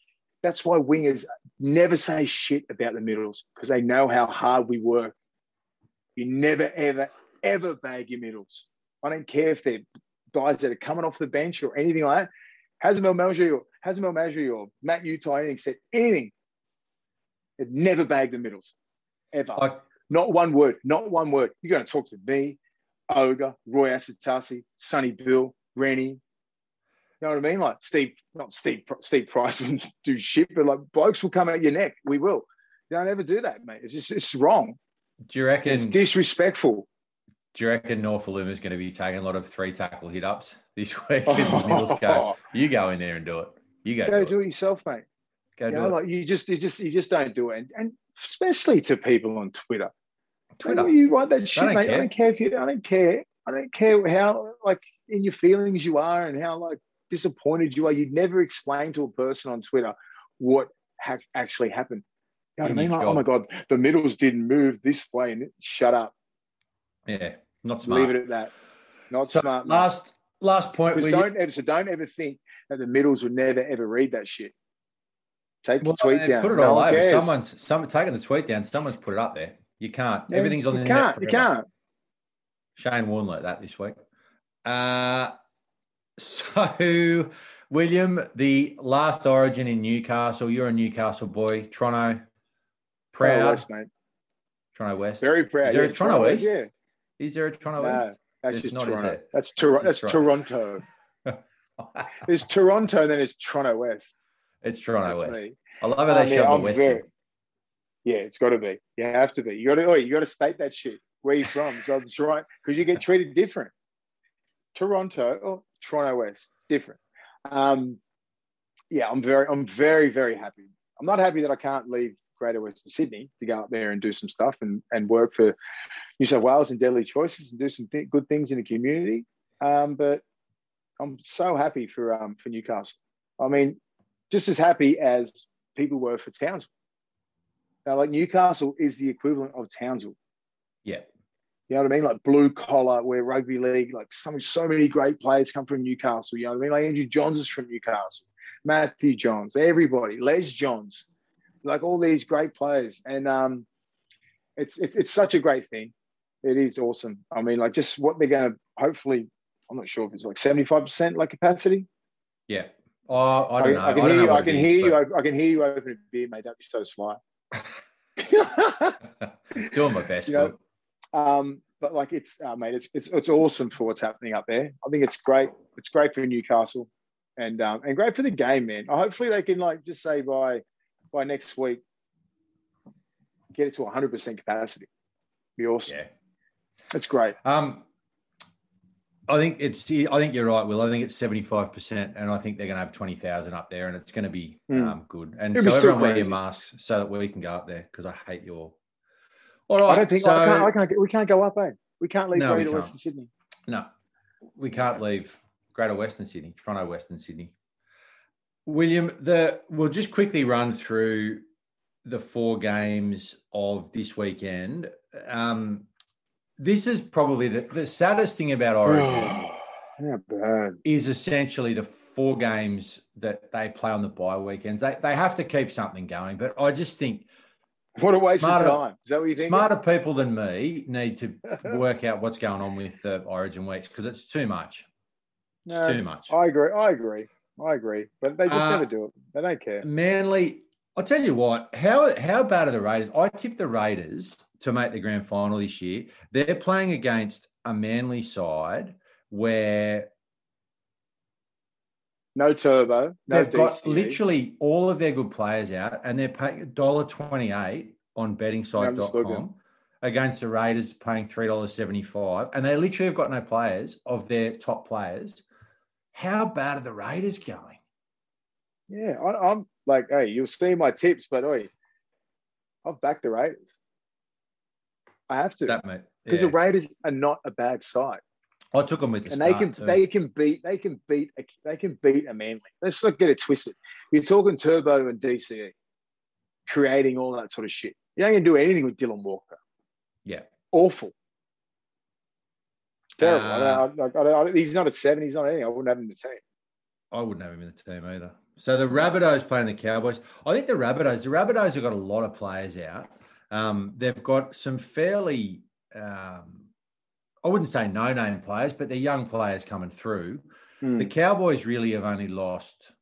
Speaker 5: That's why wingers never say shit about the middles because they know how hard we work. You never, ever, ever bag your middles. I don't care if they're guys that are coming off the bench or anything like that. Hazem El Masri or Hazem El or Matt Utai, anything said anything. It never bag the middles, ever. I, not one word, not one word. You're going to talk to me, Ogre, Roy Asotasi, Sonny Bill, Rennie, You know what I mean? Like Steve, not Steve, Steve Price wouldn't do shit, but like blokes will come at your neck. We will. Don't ever do that, mate. It's just it's wrong.
Speaker 4: Do you reckon?
Speaker 5: It's disrespectful.
Speaker 4: Do you reckon Nofo is going to be taking a lot of three tackle hit ups this week? Oh. You go in there and do it. You go,
Speaker 5: go
Speaker 4: do,
Speaker 5: do
Speaker 4: it.
Speaker 5: it yourself, mate.
Speaker 4: Go
Speaker 5: you
Speaker 4: do
Speaker 5: know,
Speaker 4: it.
Speaker 5: like you just you just you just don't do it, and, and especially to people on Twitter.
Speaker 4: Twitter.
Speaker 5: You, you write that shit,
Speaker 4: don't
Speaker 5: mate.
Speaker 4: care.
Speaker 5: I don't care if you. I don't care. I don't care how like in your feelings you are and how like disappointed you are. You'd never explain to a person on Twitter what ha- actually happened. You know what I mean? Like, oh my god, the middles didn't move this way, and it, shut up.
Speaker 4: Yeah, not smart.
Speaker 5: Leave it at that. Not
Speaker 4: So
Speaker 5: smart. mate.
Speaker 4: last last point.
Speaker 5: Because don't ever, so don't ever think that the middles would never ever read that shit. Take
Speaker 4: well,
Speaker 5: the tweet down.
Speaker 4: Put it
Speaker 5: No
Speaker 4: all over.
Speaker 5: cares.
Speaker 4: Someone's some taking the tweet down. Someone's put it up there. You can't.
Speaker 5: Yeah,
Speaker 4: Everything's on the you
Speaker 5: can't.
Speaker 4: internet.
Speaker 5: You can't.
Speaker 4: Shane Warne like that this week. Uh, so, William, the last origin in Newcastle. You're a Newcastle boy. Toronto, proud.
Speaker 5: Toronto West, mate.
Speaker 4: Toronto West.
Speaker 5: Very proud.
Speaker 4: Is there
Speaker 5: yeah,
Speaker 4: a Toronto West?
Speaker 5: Yeah.
Speaker 4: Is there a Toronto
Speaker 5: No,
Speaker 4: West?
Speaker 5: that's
Speaker 4: It's
Speaker 5: just
Speaker 4: not,
Speaker 5: Toronto.
Speaker 4: it?
Speaker 5: That's, Tor-
Speaker 4: It's
Speaker 5: that's
Speaker 4: Toronto.
Speaker 5: Toronto. There's Toronto, then it's Toronto West.
Speaker 4: it's Toronto
Speaker 5: That's
Speaker 4: West.
Speaker 5: me.
Speaker 4: I love how
Speaker 5: Um,
Speaker 4: they
Speaker 5: yeah,
Speaker 4: the West
Speaker 5: very- Yeah, it's got to be. You have to be. You got to. Oh, you got to state that shit. Where you from? So that's right, because you get treated different. Toronto or Toronto West, it's different. Um, yeah, I'm very, I'm very, very happy. I'm not happy that I can't leave Greater Western Sydney to go up there and do some stuff and and work for New South Wales and Deadly Choices and do some th- good things in the community. Um, but I'm so happy for um, for Newcastle. I mean, just as happy as people were for Townsville. Now, like Newcastle is the equivalent of Townsville.
Speaker 4: Yeah.
Speaker 5: You know what I mean? Like blue collar, where rugby league, like so, so many great players come from Newcastle. You know what I mean? Like Andrew Johns is from Newcastle, Matthew Johns, everybody, Les Johns, like all these great players. And um, it's, it's, it's such a great thing. It is awesome. I mean, like just what they're going to hopefully, I'm not sure if it's like 75% like capacity.
Speaker 4: Yeah. Oh, I don't know.
Speaker 5: I can
Speaker 4: don't
Speaker 5: hear you. I can
Speaker 4: is,
Speaker 5: hear you.
Speaker 4: but
Speaker 5: I, I can hear you open a beer, mate. Don't be so sly.
Speaker 4: Doing my best.
Speaker 5: You know. Um, but like it's, uh, mate, it's, it's it's awesome for what's happening up there. I think it's great. It's great for Newcastle, and um, and great for the game, man. Hopefully they can like just say by by next week, get it to 100 percent capacity. Be awesome.
Speaker 4: Yeah.
Speaker 5: It's great.
Speaker 4: Um, I think it's. I think you're right, Will. I think it's seventy five percent, and I think they're going to have twenty thousand up there, and it's going to be
Speaker 5: Mm.
Speaker 4: um, good. And
Speaker 5: It'll
Speaker 4: so everyone wear your masks so that we can go up there because I hate your. All right.
Speaker 5: I don't think
Speaker 4: so,
Speaker 5: I can't. I can't. We can't go up, eh? We can't leave
Speaker 4: No,
Speaker 5: Greater. Western Sydney.
Speaker 4: No, we can't leave Greater Western Sydney, Toronto, Western Sydney. William, the we'll just quickly run through the four games of this weekend. Um, this is probably the, the saddest thing about Origin is essentially the four games that they play on the bye weekends. They, they have to keep something going, but I just think
Speaker 5: What a waste
Speaker 4: Smarter-
Speaker 5: of time. Is that what you think?
Speaker 4: smarter people than me need to work out what's going on with the Origin weeks because it's too much. It's
Speaker 5: No,
Speaker 4: too much.
Speaker 5: I agree. I agree. I agree. But they just
Speaker 4: Uh,
Speaker 5: never do it. They don't care.
Speaker 4: Manly, I'll tell you what, how how bad are the Raiders? I tipped the Raiders to make the grand final this year. They're playing against a Manly side where
Speaker 5: No turbo. No
Speaker 4: they've got literally all of their good players out and they're paying $1.28 on bettingside.com against the Raiders paying $3.75. And they literally have got no players of their top players. How bad are the Raiders going?
Speaker 5: Yeah, I, I'm like, hey, you'll see my tips, but oi, I've backed the Raiders. I have to because
Speaker 4: yeah.
Speaker 5: the Raiders are not a bad side,
Speaker 4: I took them with the
Speaker 5: and they can
Speaker 4: too.
Speaker 5: they can beat they can beat a, they can beat a Manly. Let's not get it twisted. You're talking Turbo and DCE, creating all that sort of shit. You ain't gonna do anything with Dylan Walker.
Speaker 4: Yeah.
Speaker 5: Awful. Terrible.
Speaker 4: Uh,
Speaker 5: I don't, I, I, he's not a seven. He's not anything. I wouldn't have him in the team.
Speaker 4: I wouldn't have him in the team either. So the Rabbitohs playing the Cowboys. I think the Rabbitohs, the Rabbitohs have got a lot of players out. Um, they've got some fairly, um, I wouldn't say no-name players, but they're young players coming through.
Speaker 5: Hmm.
Speaker 4: The Cowboys really have only lost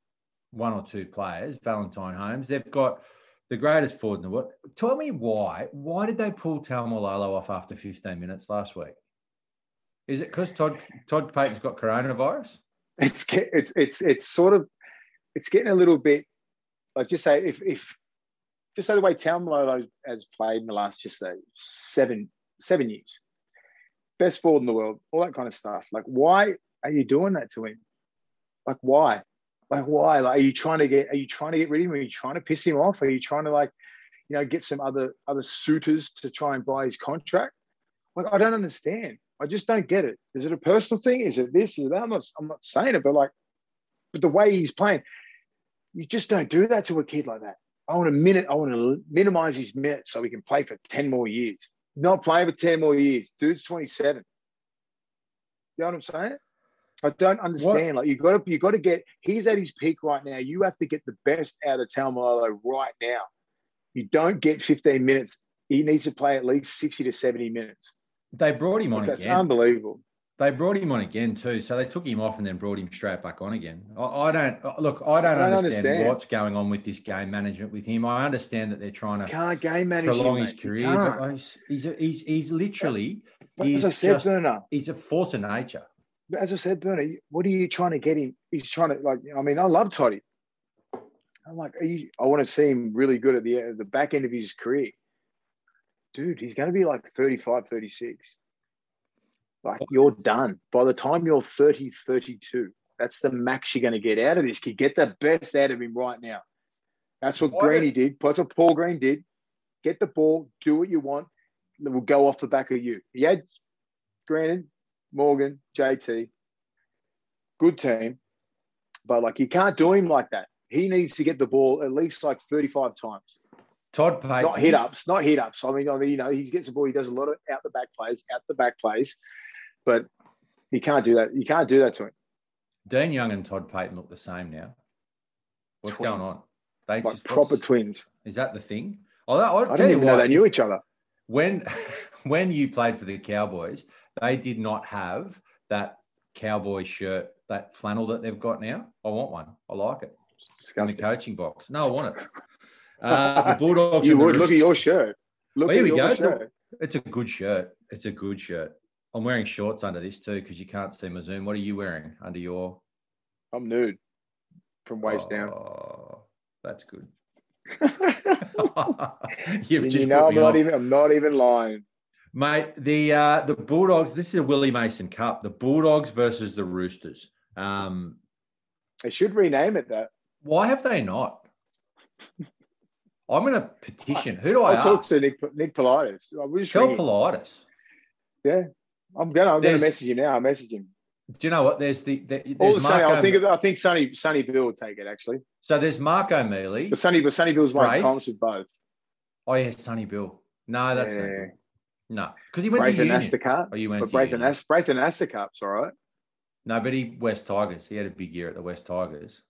Speaker 4: one or two players. Valentine Holmes. They've got the greatest forward in the world. Tell me why? Why did they pull Taumalolo off after 15 minutes last week? Is it because Todd Todd Payten's got coronavirus?
Speaker 5: it's it's it's it's sort of it's getting a little bit like just say if if just say the way Taumalolo has played in the last just say seven seven years, best forward in the world, all that kind of stuff. Like, why are you doing that to him? Like, why? Like, why? Like, are you trying to get? Are you trying to get rid of him? Are you trying to piss him off? Are you trying to like, you know, get some other other suitors to try and buy his contract? Like, I don't understand. I just don't get it. Is it a personal thing? Is it this? Is it that? I'm not. I'm not saying it, but like, but the way he's playing, you just don't do that to a kid like that. I want to minute. I want to minimize his minutes so he can play for ten more years. Not playing for ten more years. Dude's 27. You know what I'm saying? I don't understand. What? Like you got to you got to get. He's at his peak right now. You have to get the best out of Taumalolo right now. You don't get 15 minutes. He needs to play at least 60 to 70 minutes.
Speaker 4: They brought him on
Speaker 5: That's
Speaker 4: again.
Speaker 5: unbelievable.
Speaker 4: They brought him on again too. So they took him off and then brought him straight back on again. I, I don't uh, look. I don't,
Speaker 5: I don't
Speaker 4: understand,
Speaker 5: understand.
Speaker 4: what's going on with this game management with him. I understand that they're trying to
Speaker 5: Can't game manage him,
Speaker 4: prolong his
Speaker 5: mate. You
Speaker 4: career, but he's he's he's, he's literally
Speaker 5: But
Speaker 4: he's
Speaker 5: as I said,
Speaker 4: just,
Speaker 5: Burner,
Speaker 4: he's a force of nature.
Speaker 5: But as I said, Bernie, what are you trying to get him? He's trying to like. I mean, I love Toddy. I'm like, are you, I want to see him really good at the at the back end of his career. Dude, he's going to be like 35, 36. Like you're done. By the time you're 30, 32, that's the max you're going to get out of this kid. Get the best out of him right now. That's what
Speaker 4: Why
Speaker 5: Greeny did. That's what Paul Green did. Get the ball, do what you want. It will go off the back of you. He had, granted, Morgan, JT, good team, but like you can't do him like that. He needs to get the ball at least like 35 times.
Speaker 4: Todd Payten,
Speaker 5: Not hit ups, not hit ups. I mean, I mean, you know, he gets the ball, he does a lot of out the back plays, out the back plays, but you can't do that. You can't do that to him.
Speaker 4: Dean Young and Todd Payten look the same now. What's going on? They
Speaker 5: Like
Speaker 4: just,
Speaker 5: proper twins.
Speaker 4: Is that the thing? I'll, I'll
Speaker 5: I
Speaker 4: tell
Speaker 5: didn't
Speaker 4: you
Speaker 5: even know
Speaker 4: what,
Speaker 5: they knew
Speaker 4: if-
Speaker 5: each other.
Speaker 4: when when you played for the Cowboys, they did not have that cowboy shirt, that flannel that they've got now. I want one. I like it. In the
Speaker 5: Disgusting.
Speaker 4: coaching box. No, I want it. Uh, the Bulldogs.
Speaker 5: You
Speaker 4: and the
Speaker 5: would look at your shirt. Look
Speaker 4: Well, here
Speaker 5: at
Speaker 4: we
Speaker 5: your
Speaker 4: go.
Speaker 5: shirt.
Speaker 4: It's a good shirt. It's a good shirt. I'm wearing shorts under this too because you can't see my Zoom. What are you wearing under your
Speaker 5: I'm nude from waist down.
Speaker 4: Oh, that's good. You've just
Speaker 5: you know, I'm not even. I'm not even lying.
Speaker 4: Mate, the uh, the Bulldogs. This is a Willie Mason Cup. The Bulldogs versus the Roosters. Um,
Speaker 5: They should rename it that.
Speaker 4: why have they not? I'm going to petition. Who do I
Speaker 5: talk to Nick Nick Politis. I
Speaker 4: Tell. Politis.
Speaker 5: Yeah, I'm gonna. I'm gonna message you now. I'll message him.
Speaker 4: Do you know what? There's the, the there's
Speaker 5: All the
Speaker 4: Mark
Speaker 5: I think. I think Sonny Sonny Bill will take it actually.
Speaker 4: so. There's Mark O'Meley.
Speaker 5: But Sonny, but Sonny Bill's won comps with both.
Speaker 4: Oh yeah, Sonny Bill. No, that's
Speaker 5: Yeah.
Speaker 4: no, because he went
Speaker 5: Braith
Speaker 4: to Union.
Speaker 5: Astor Cup.
Speaker 4: Oh, you went
Speaker 5: But
Speaker 4: to
Speaker 5: Braith and
Speaker 4: Union.
Speaker 5: Astor, Braith Cup's all right.
Speaker 4: No, but he West Tigers. He had a big year at the West Tigers.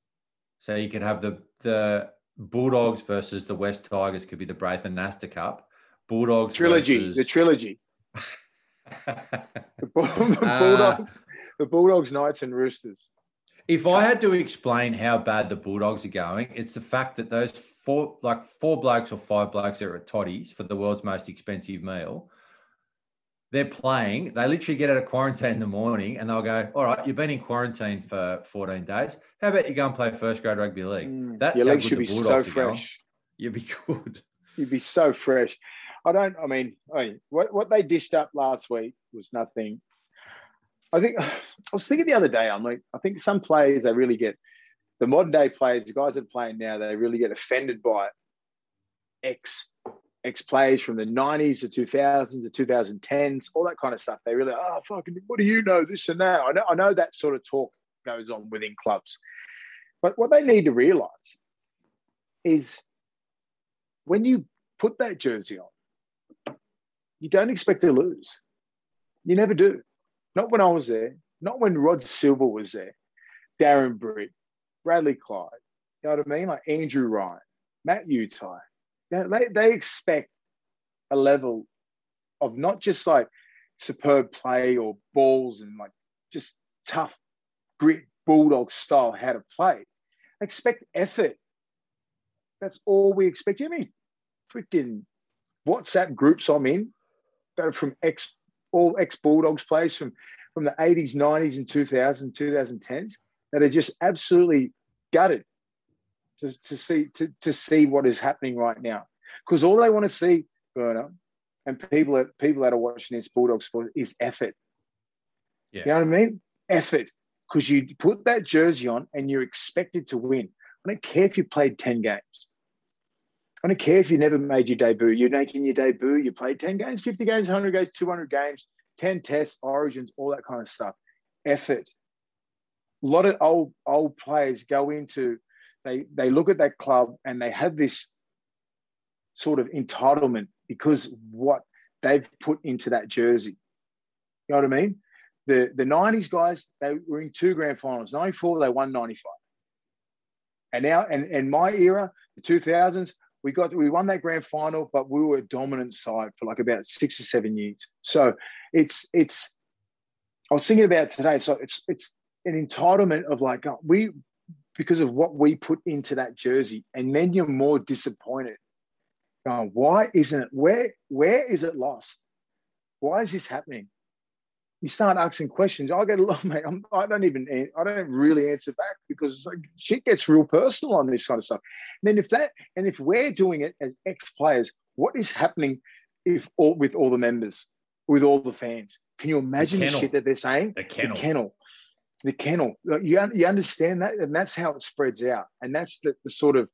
Speaker 4: So you could have the the Bulldogs versus the West Tigers could be the Braith Anasta Cup. Bulldogs
Speaker 5: Trilogy,
Speaker 4: versus...
Speaker 5: the trilogy. The, Bull- the
Speaker 4: Uh,
Speaker 5: Bulldogs, the Bulldogs, Knights, and Roosters.
Speaker 4: if I had to explain how bad the Bulldogs are going, it's the fact that those four like four blokes or five blokes that are at Toddy's for the world's most expensive meal. They're playing. They literally get out of quarantine in the morning and they'll go, All right, you've been in quarantine for 14 days. How about you go and play first grade rugby league?
Speaker 5: Mm,
Speaker 4: That's
Speaker 5: Your
Speaker 4: how
Speaker 5: legs should be so
Speaker 4: Bulldogs are going.
Speaker 5: fresh.
Speaker 4: You'd be good.
Speaker 5: You'd be so fresh. I don't. I mean, I mean, what what they dished up last week was nothing. I think I was thinking the other day. I'm like, I think some players they really get the modern day players, the guys that are playing now, they really get offended by ex ex players from the 90s to 2000s to 2010s, all that kind of stuff. They really, oh fucking, what do you know? This and that. I know, I know that sort of talk goes on within clubs, but what they need to realize is when you put that jersey on, you don't expect to lose. You never do. Not when I was there. Not when Rod Silva was there. Darren Britt, Bradley Clyde. You know what I mean? Like Andrew Ryan, Matt Utai. You know, they, they expect a level of not just like superb play or balls and like just tough grit bulldog style how to play. Expect effort. That's all we expect. You know how many freaking WhatsApp groups I'm in that are from ex all ex Bulldogs players from from the 80s, 90s, and 2000s, 2010s. that are just absolutely gutted to, to see to, to see what is happening right now. Because all they want to see, Burner, and people that people that are watching this Bulldog sport is effort.
Speaker 4: Yeah.
Speaker 5: You know what I mean? Effort. Because you put that jersey on and you're expected to win. I don't care if you played 10 games. I don't care if you never made your debut. You're making your debut, you played 10 games, 50 games, 100 games, 200 games, 10 tests, origins, all that kind of stuff. Effort. A lot of old old players go into, they, they look at that club and they have this sort of entitlement because what they've put into that jersey. You know what I mean? The the 90s guys, they were in two grand finals. 94, they won 95. And now, and, and my era, the 2000s, we got we won that grand final, but we were a dominant side for like about six or seven years. So it's it's I was thinking about today. So it's it's an entitlement of like uh, we because of what we put into that jersey, and then you're more disappointed. Going, why isn't it? Where where is it lost? Why is this happening? You start asking questions. I get a lot, mate. I'm, I don't even I don't really answer back because it's like shit gets real personal on this kind of stuff. And then if that and if we're doing it as ex players, what is happening if all with all the members, with all the fans? Can you imagine the,
Speaker 4: kennel.
Speaker 5: shit that they're saying?
Speaker 4: The kennel.
Speaker 5: The kennel. The kennel. You, you understand that? And that's how it spreads out. And that's the, the sort of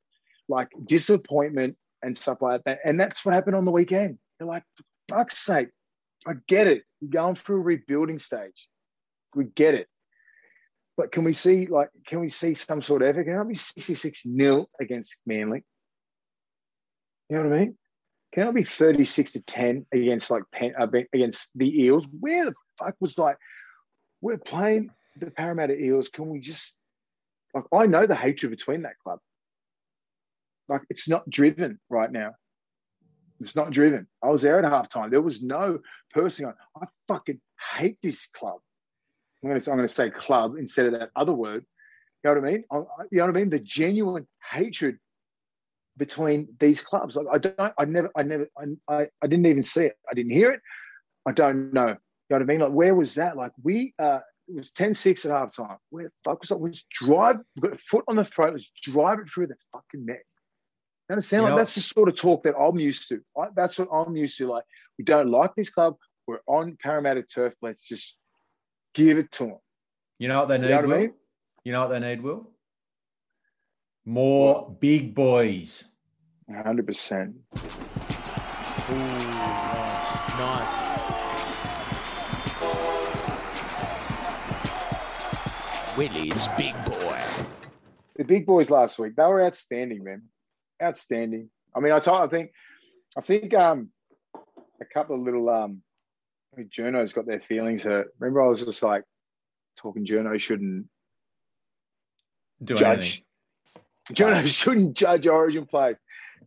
Speaker 5: like disappointment and stuff like that. And that's what happened on the weekend. You're like, for fuck's sake, I get it. You're going through a rebuilding stage. We get it. But can we see like can we see some sort of effort? Can it be 66 nil against Manly? You know what I mean? Can it be 36 to 10 against like Pen, uh, against the Eels? Where the fuck was like we're playing the Parramatta Eels? Can we just like I know the hatred between that club. Like it's not driven right now. It's not driven. I was there at halftime. There was no person going, I fucking hate this club. I'm going to, I'm going to say club instead of that other word. You know what I mean? I, you know what I mean? The genuine hatred between these clubs. Like I don't, I never, I never, I, I, didn't even see it. I didn't hear it. I don't know. You know what I mean? Like where was that? Like we, uh, it was 10-6 at halftime. Where the fuck was that? Let's drive, we've got a foot on the throat. Let's drive it through the fucking neck. You understand?
Speaker 4: You
Speaker 5: like that's the sort of talk that I'm used to. I, that's what I'm used to. Like we don't like this club. We're on Parramatta turf. Let's just give it to them.
Speaker 4: You know what they need,
Speaker 5: You know what I
Speaker 4: Will?
Speaker 5: mean?
Speaker 4: You know what they need, Will? More big boys.
Speaker 5: 100. percent
Speaker 8: Ooh, nice. Nice.
Speaker 9: Willie's big boy.
Speaker 5: The big boys last week, they were outstanding, man. Outstanding. I mean, I told, I think, I think um, a couple of little um, I mean, journos got their feelings hurt. Remember, I was just like talking journo shouldn't
Speaker 4: Do
Speaker 5: judge. Journo shouldn't judge Origin plays.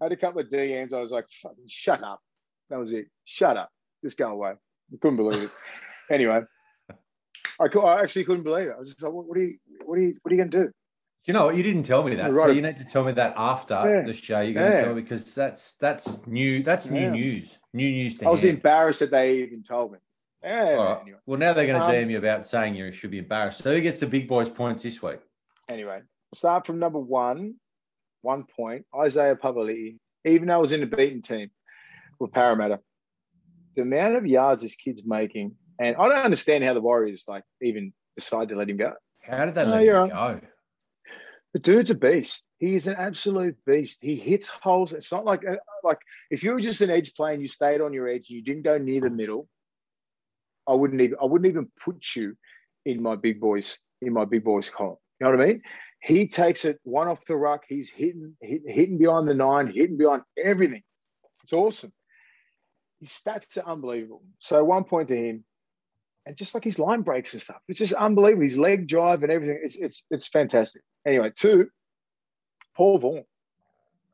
Speaker 5: I had a couple of DMs. I was like, shut up." That was it. Shut up. Just go away. I couldn't believe it. anyway, I, I actually couldn't believe it. I was just like, "What, what are you? What are you? What are you going to do?"
Speaker 4: You know, what? you didn't tell me that.
Speaker 5: Right.
Speaker 4: So you need to tell me that after
Speaker 5: Yeah.
Speaker 4: the show. You're going to tell me because that's that's new. That's new
Speaker 5: Yeah.
Speaker 4: news. New news to
Speaker 5: I was
Speaker 4: hand.
Speaker 5: embarrassed that they even told me. Yeah.
Speaker 4: Right.
Speaker 5: Anyway.
Speaker 4: Well, now they're going to
Speaker 5: Um,
Speaker 4: DM you about saying you should be embarrassed. So who gets the big boys points this week?
Speaker 5: anyway, start from number one, one point. Isaiah Papali'i, even though I was in the beaten team with Parramatta, the amount of yards this kid's making, and I don't understand how the Warriors like even decide to let him go.
Speaker 4: How did they
Speaker 5: No,
Speaker 4: let him go?
Speaker 5: The dude's a beast. He is an absolute beast. He hits holes. It's not like uh, like if you were just an edge player and you stayed on your edge, you didn't go near the middle. I wouldn't even I wouldn't even put you in my big boys in my big boys column. You know what I mean? He takes it one off the ruck. He's hitting hit, hitting beyond the nine, hitting behind everything. It's awesome. His stats are unbelievable. So one point to him, and just like his line breaks and stuff, it's just unbelievable. His leg drive and everything. It's it's it's fantastic. Anyway, two, Paul Vaughan.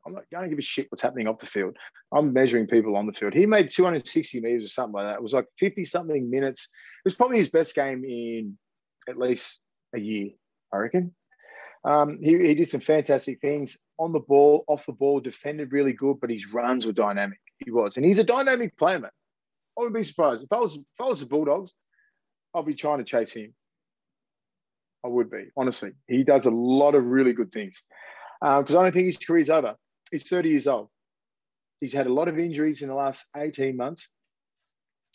Speaker 5: I'm not going to give a shit what's happening off the field. I'm measuring people on the field. He made 260 meters or something like that. It was like 50 something minutes. It was probably his best game in at least a year, I reckon. Um, he, he did some fantastic things on the ball, off the ball, defended really good, but his runs were dynamic. He was. And he's a dynamic player, man. I wouldn't be surprised. If I was, if I was the Bulldogs, I'd be trying to chase him. I would be, honestly. He does a lot of really good things. Uh, because I don't think his career's over. He's 30 years old. He's had a lot of injuries in the last 18 months.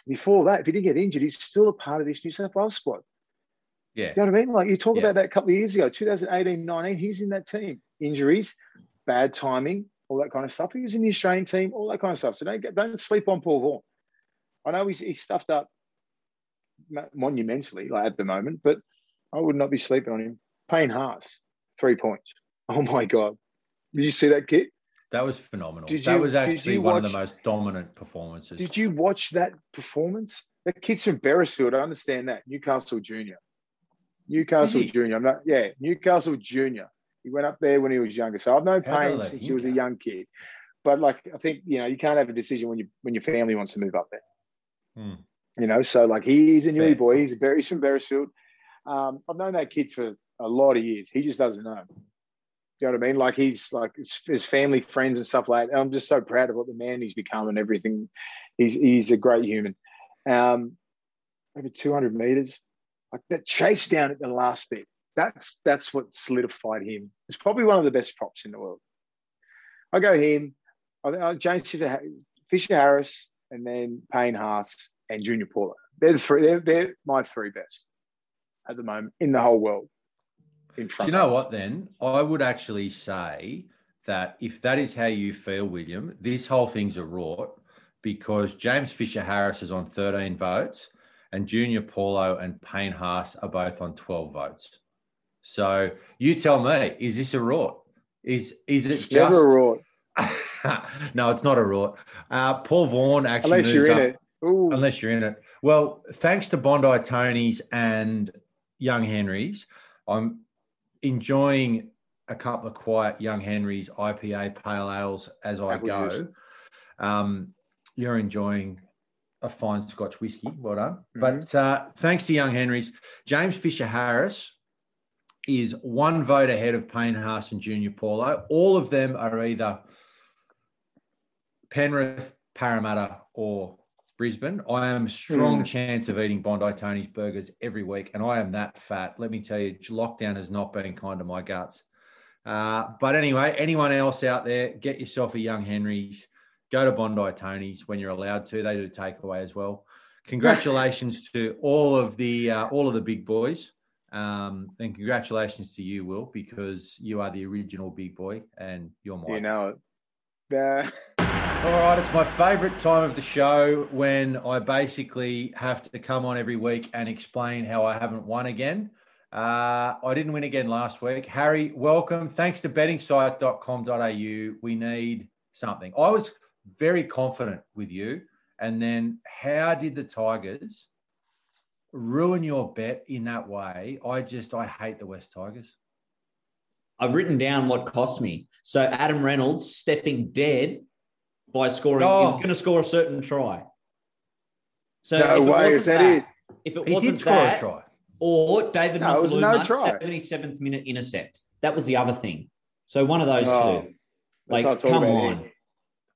Speaker 5: Before that, if he didn't get injured, he's still a part of this New South Wales squad.
Speaker 4: Yeah.
Speaker 5: You know what I mean? Like you talk
Speaker 4: Yeah.
Speaker 5: about that a couple of years ago, 2018, 19, he's in that team. Injuries, bad timing, all that kind of stuff. He was in the Australian team, all that kind of stuff. So don't get, don't sleep on Paul Vaughan. I know he's, he's stuffed up monumentally like at the moment, but I would not be sleeping on him. Payne Haas, three points. Oh my God. Did you see that kid?
Speaker 4: That was phenomenal.
Speaker 5: Did
Speaker 4: that
Speaker 5: you-
Speaker 4: was actually one of the most dominant performances.
Speaker 5: Did you watch that performance? That kid's from Beresfield. I understand that. Newcastle Junior. Newcastle Junior. I'm not, yeah, Newcastle Junior. He went up there when he was younger. So I've known Payne since he was a young kid. But like I think, you know, you can't have a decision when you when your family wants to move up there.
Speaker 4: Hmm.
Speaker 5: You know, so like he's a
Speaker 4: Fair.
Speaker 5: boy. He's a he's from Beresfield. Um, I've known that kid for a lot of years. He just doesn't know. You know what I mean? Like he's like his, family, friends, and stuff like that. I'm just so proud of what the man he's become and everything. He's he's a great human. Um, over 200 meters, like that chase down at the last bit. That's that's what solidified him. It's probably one of the best props in the world. I go him. I James Fisher, Fisher Harris, and then Payne Haas and Junior Paulo. They're the three. They're, they're my three best at the moment in the whole world. In
Speaker 4: Do
Speaker 5: front.
Speaker 4: you know what then? I would actually say that if that is how you feel, William, this whole thing's a rort because James Fisher Harris is on 13 votes and Junior Paulo and Payne Haas are both on 12 votes. So you tell me, is this a rort? Is is it just
Speaker 5: a rort
Speaker 4: no, it's not a rort. Uh, Paul Vaughan actually
Speaker 5: unless you're
Speaker 4: moves
Speaker 5: in
Speaker 4: up-
Speaker 5: it. Ooh,
Speaker 4: unless you're in it. Well, thanks to Bondi Tonys and Young Henrys, I'm enjoying a couple of quiet Young Henrys IPA pale ales as I go. Um, you're enjoying a fine Scotch whiskey. Well done.
Speaker 5: Mhm.
Speaker 4: But uh, thanks to Young Henrys, James Fisher Harris is one vote ahead of Payne Haas and Junior Paulo. All of them are either Penrith, Parramatta, or Brisbane. I am a strong
Speaker 5: Mm.
Speaker 4: chance of eating Bondi Tony's burgers every week, and I am that fat. Let me tell you, lockdown has not been kind to my guts. Uh, but anyway, anyone else out there, get yourself a Young Henry's. Go to Bondi Tony's when you're allowed to. They do takeaway as well. Congratulations to all of the uh, all of the big boys, um, and congratulations to you, Will, because you are the original big boy, and you're my
Speaker 5: you know it. Uh,
Speaker 4: all right, it's my favourite time of the show when I basically have to come on every week and explain how I haven't won again. Uh, I didn't win again last week. Harry, welcome. Thanks to bettingsite.com.au. We need something. I was very confident with you. And then how did the Tigers ruin your bet in that way? I just, I hate the West Tigers.
Speaker 10: I've written down what cost me. So Adam Reynolds stepping dead by scoring. He
Speaker 4: Oh.
Speaker 10: was going to score a certain try. So
Speaker 5: No
Speaker 10: if it
Speaker 5: way,
Speaker 10: wasn't
Speaker 5: is that it?
Speaker 10: If it
Speaker 4: He
Speaker 10: wasn't
Speaker 4: did score
Speaker 10: that,
Speaker 4: a try.
Speaker 10: or David
Speaker 5: No, it was no try.
Speaker 10: 77th minute intercept. That was the other thing. So one of those
Speaker 5: Oh,
Speaker 10: two.
Speaker 5: let's
Speaker 10: Like, come
Speaker 5: about
Speaker 10: on.
Speaker 5: it.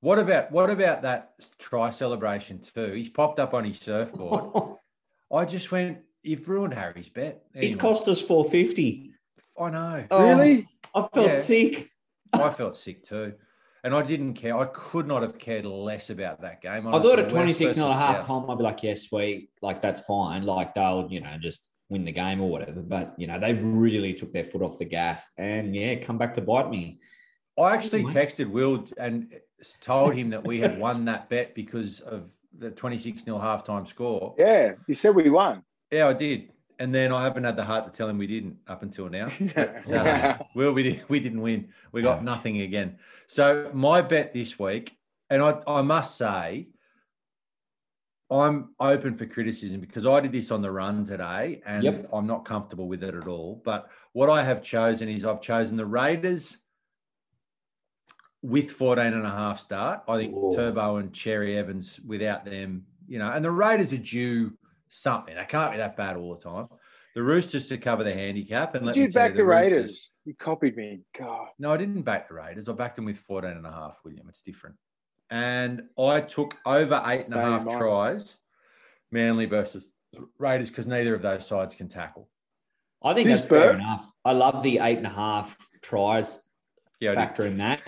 Speaker 4: What about what about that try celebration too? He's popped up on his surfboard. I just went, you've ruined Harry's bet.
Speaker 10: He's cost us 450.
Speaker 4: I know.
Speaker 10: Oh,
Speaker 5: Really?
Speaker 10: I felt
Speaker 4: Yeah.
Speaker 10: sick.
Speaker 4: I felt sick too. And I didn't care. I could not have cared less about that game.
Speaker 10: I thought
Speaker 4: honestly.
Speaker 10: at 26
Speaker 4: West
Speaker 10: nil at
Speaker 4: versus
Speaker 10: half
Speaker 4: South.
Speaker 10: time, I'd be like, yeah, sweet. Like, that's fine. Like, they'll, you know, just win the game or whatever. But, you know, they really took their foot off the gas and, yeah, come back to bite me.
Speaker 4: I actually
Speaker 10: Anyway.
Speaker 4: texted Will and told him that we had won that bet because of the 26 0 halftime score.
Speaker 5: Yeah, you said we won.
Speaker 4: Yeah, I did. And then I haven't had the heart to tell him we didn't up until now. But, uh, well, we, did, we didn't win. We got nothing again. So my bet this week, and I, I must say, I'm open for criticism because I did this on the run today and
Speaker 10: Yep.
Speaker 4: I'm not comfortable with it at all. But what I have chosen is I've chosen the Raiders with 14 and a half start. I think
Speaker 10: Whoa.
Speaker 4: Turbo and Cherry Evans without them, you know, and the Raiders are due something. They can't be that bad all the time. The Roosters to cover the handicap. And
Speaker 5: Did
Speaker 4: let
Speaker 5: you
Speaker 4: me tell
Speaker 5: back the
Speaker 4: Roosters-
Speaker 5: Raiders? You copied me. God.
Speaker 4: no, I didn't back the Raiders. I backed them with 14 and a half, William. It's different. And I took over eight and a half
Speaker 5: Same, mine.
Speaker 4: tries, Manly versus Raiders, because neither of those sides can tackle.
Speaker 10: I think
Speaker 5: This
Speaker 10: that's fair enough. I love the eight and a half tries
Speaker 4: Yeah,
Speaker 10: factor in that.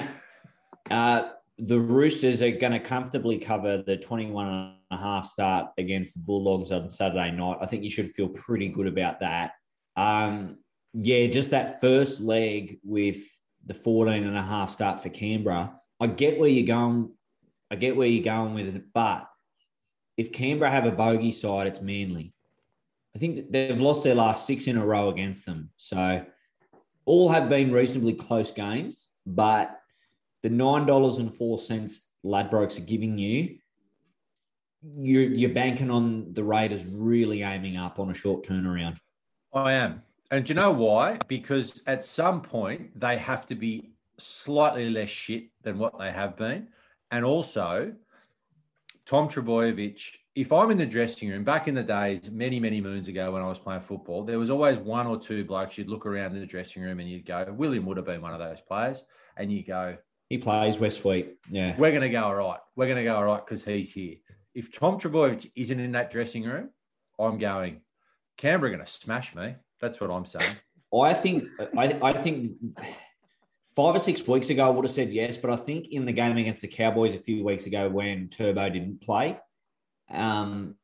Speaker 10: Uh, the Roosters are going to comfortably cover the 21 and a half start against the Bulldogs on Saturday night. I think you should feel pretty good about that. Um, yeah, just that first leg with the 14 and a half start for Canberra. I get where you're going. I get where you're going with it, but if Canberra have a bogey side, it's Manly. I think they've lost their last six in a row against them. So all have been reasonably close games, but the nine dollars and four cents Ladbrokes are giving you, you're you're banking on the Raiders really aiming up on a short turnaround.
Speaker 4: I am. And do you know why? Because at some point they have to be slightly less shit than what they have been. And also, Tom Trbojevic, if I'm in the dressing room, back in the days, many, many moons ago when I was playing football, there was always one or two blokes you'd look around in the dressing room and you'd go, William would have been one of those players. And you go,
Speaker 10: He plays West Sweet. Yeah.
Speaker 4: we're going to go all right. We're going to go all right because he's here. If Tom Trbojevic isn't in that dressing room, I'm going, Canberra are going to smash me. That's what I'm saying.
Speaker 10: I think I, I think five or six weeks ago I would have said yes, but I think in the game against the Cowboys a few weeks ago when Turbo didn't play, um,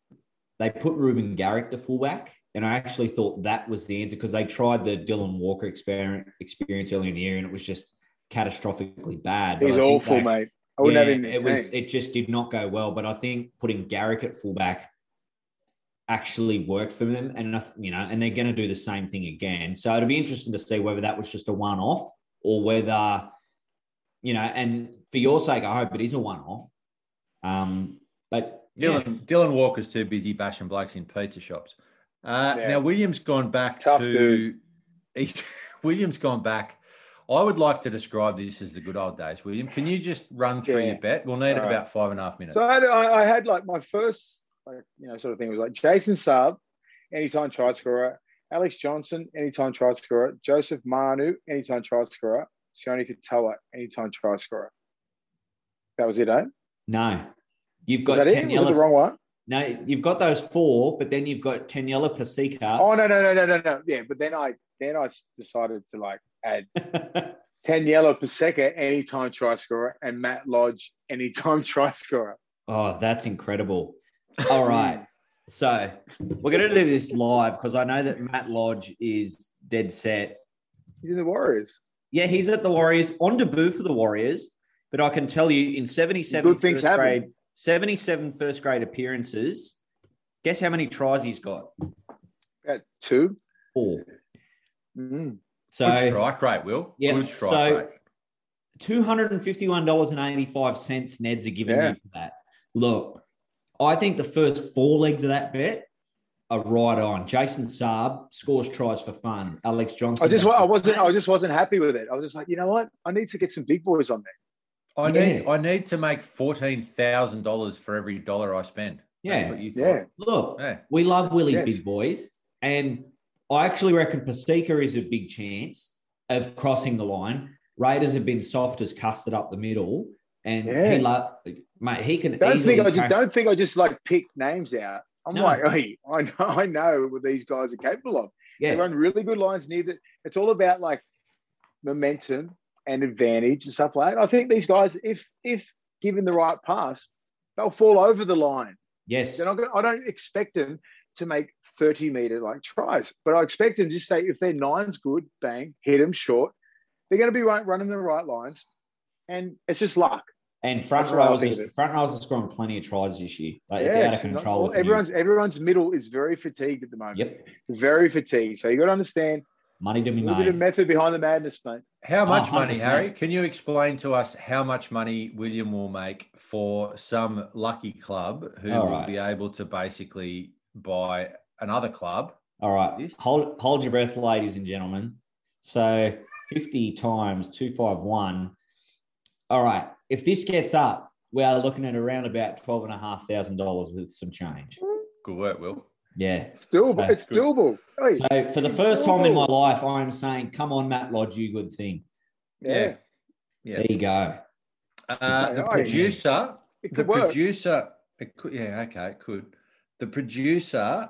Speaker 10: they put Ruben Garrick to fullback, and I actually thought that was the answer because they tried the Dylan Walker experience experience early in the year, and it was just catastrophically bad.
Speaker 5: He's awful,
Speaker 10: they-
Speaker 5: mate. I wouldn't
Speaker 10: yeah,
Speaker 5: have him
Speaker 10: it was. It just did not go well. But I think putting Garrick at fullback actually worked for them, and enough- you know, and they're going to do the same thing again. So it'll be interesting to see whether that was just a one-off or whether, you know, and for your sake, I hope it is a one-off. Um, but yeah,
Speaker 4: Dylan, Dylan Walker's too busy bashing blokes in pizza shops. Uh,
Speaker 5: Yeah.
Speaker 4: Now Williams gone back
Speaker 5: Tough
Speaker 4: to
Speaker 5: dude.
Speaker 4: he's Williams gone back. I would like to describe this as the good old days. William, can you just run through
Speaker 5: Yeah.
Speaker 4: your bet? We'll need
Speaker 5: All right.
Speaker 4: about five and a half minutes.
Speaker 5: So I had, I, I had like my first, like, you know, sort of thing was like Jason Saab, anytime try scorer, Alex Johnson, anytime try scorer, Joseph Manu, anytime try scorer, Sione Katoa, anytime try scorer. That was it, eh?
Speaker 10: no, you've
Speaker 5: Was
Speaker 10: got
Speaker 5: that it? Was it the wrong one?
Speaker 10: No, you've got those four, but then you've got Taniela Paseka.
Speaker 5: Oh no, no, no, no, no, no. Yeah, but then I then I decided to like add Taniela Paseka, anytime try scorer, and Matt Lodge, anytime try scorer.
Speaker 10: Oh, that's incredible. All right. So we're going to do this live because I know that Matt Lodge is dead set.
Speaker 5: He's in the Warriors.
Speaker 10: Yeah, he's at the Warriors on debut for the Warriors, but I can tell you in 77
Speaker 5: Good things
Speaker 10: first
Speaker 5: happen.
Speaker 10: grade, 77 first grade appearances, guess how many tries he's got?
Speaker 5: At two.
Speaker 10: Four.
Speaker 5: Mm.
Speaker 10: So
Speaker 4: good strike rate, Will.
Speaker 10: Yeah,
Speaker 4: Good strike
Speaker 10: so-
Speaker 4: rate.
Speaker 10: $251.85 Neds are giving
Speaker 5: Yeah.
Speaker 10: you for that. Look, I think the first four legs of that bet are right on. Jason Saab scores tries for fun. Alex Johnson.
Speaker 5: I just I wasn't. I just wasn't happy with it. I was just like, you know what? I need to get some big boys on there.
Speaker 4: I need I need to make fourteen thousand dollars for every dollar I spend. That's
Speaker 10: Yeah.
Speaker 4: what you.
Speaker 5: Yeah.
Speaker 10: Look,
Speaker 4: Yeah.
Speaker 10: we love Willie's
Speaker 5: Yes.
Speaker 10: big boys. And I actually reckon Paseka is a big chance of crossing the line. Raiders have been soft as custard up the middle. And
Speaker 5: Yeah.
Speaker 10: he lo- mate, he can
Speaker 5: Don't think I just don't think I just like pick names out. I'm
Speaker 10: No.
Speaker 5: like, hey, I know I know what these guys are capable of. They
Speaker 10: yeah.
Speaker 5: run really good lines near the it's all about like momentum and advantage and stuff like that. I think these guys, if if given the right pass, they'll fall over the line.
Speaker 10: Yes.
Speaker 5: They're not gonna, I don't expect them to make 30 meter like tries, but I expect them to just say if their nine's good, bang, hit them short. They're going to be right, running the right lines, and it's just luck.
Speaker 10: And front
Speaker 5: That's what I
Speaker 10: rows, is, front rows are scoring plenty of tries this year. Like, it's out of
Speaker 5: not-
Speaker 10: control.
Speaker 5: well,
Speaker 10: with them.
Speaker 5: everyone's everyone's middle is very fatigued at the moment.
Speaker 10: Yep.
Speaker 5: Very fatigued. So you got to understand
Speaker 10: Money to
Speaker 5: a
Speaker 10: be
Speaker 5: little bit of method behind the madness, mate.
Speaker 4: How
Speaker 10: Oh,
Speaker 4: much money, Harry? Can you explain to us how much money William will make for some lucky club who
Speaker 10: All
Speaker 4: will
Speaker 10: right.
Speaker 4: be able to basically buy another club?
Speaker 10: All right.
Speaker 4: This?
Speaker 10: Hold hold your breath, ladies and gentlemen. So 50 times 251. All right. If this gets up, we are looking at around about $12,500 with some change.
Speaker 4: Good work, Will.
Speaker 10: Yeah.
Speaker 5: It's doable.
Speaker 10: So-
Speaker 5: it's doable. Hey,
Speaker 10: So for the first time in my life, I'm saying, come on, Matt Lodge, you good thing.
Speaker 5: yeah,
Speaker 4: Yeah.
Speaker 10: There you go.
Speaker 4: Uh, the producer,
Speaker 5: it
Speaker 4: the
Speaker 5: work.
Speaker 4: producer, it could, yeah, okay, it could. The producer,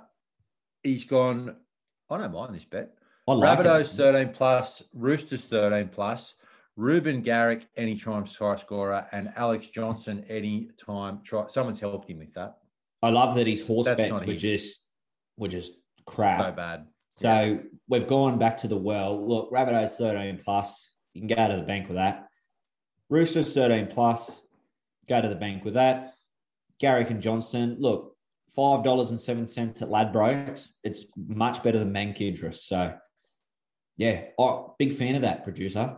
Speaker 4: he's gone. I don't mind this bet.
Speaker 10: I like it.
Speaker 4: Rabbitohs 13 plus, Roosters 13 plus, Ruben Garrick anytime try scorer, and Alex Johnson anytime try. Someone's helped him with that.
Speaker 10: I love that his horse
Speaker 4: That's
Speaker 10: bets were
Speaker 4: him.
Speaker 10: just were just crap.
Speaker 4: So bad.
Speaker 10: So we've gone back to the well. Look, Rabbitohs 13 plus. You can go to the bank with that. Roosters 13 plus. Go to the bank with that. Garrick and Johnson. Look, five dollars and seven cents at Ladbrokes. It's much better than Mankidris. So yeah, oh, big fan of that producer.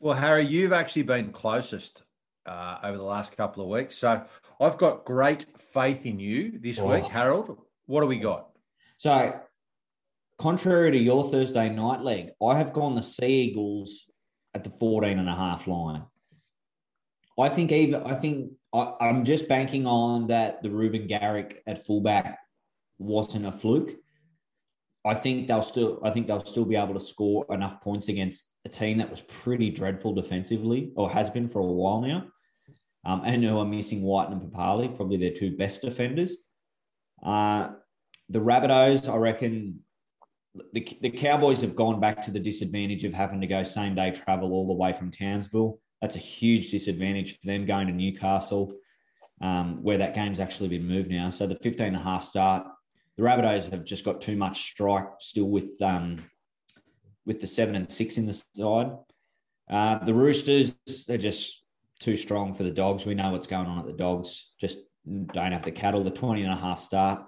Speaker 4: Well, Harry, you've actually been closest uh, over the last couple of weeks. So I've got great faith in you this
Speaker 10: Oh.
Speaker 4: week. Harold, what do we got?
Speaker 10: So, contrary to your Thursday night leg, I have gone the Sea Eagles at the 14 and a half line. I think even I think I, I'm just banking on that the Ruben Garrick at fullback wasn't a fluke. I think they'll still I think they'll still be able to score enough points against a team that was pretty dreadful defensively or has been for a while now. Um, and who are missing White and Papali'i, probably their two best defenders. Uh, the Rabbitohs, I reckon the, the Cowboys have gone back to the disadvantage of having to go same day travel all the way from Townsville. That's a huge disadvantage for them going to Newcastle, um, where that game's actually been moved now. So the 15 and a half start, the Rabbitohs have just got too much strike still with um, with the seven and six in the side. Uh, the Roosters, they're just too strong for the Dogs. We know what's going on at the Dogs. Just don't have the cattle. The 20 and a half start.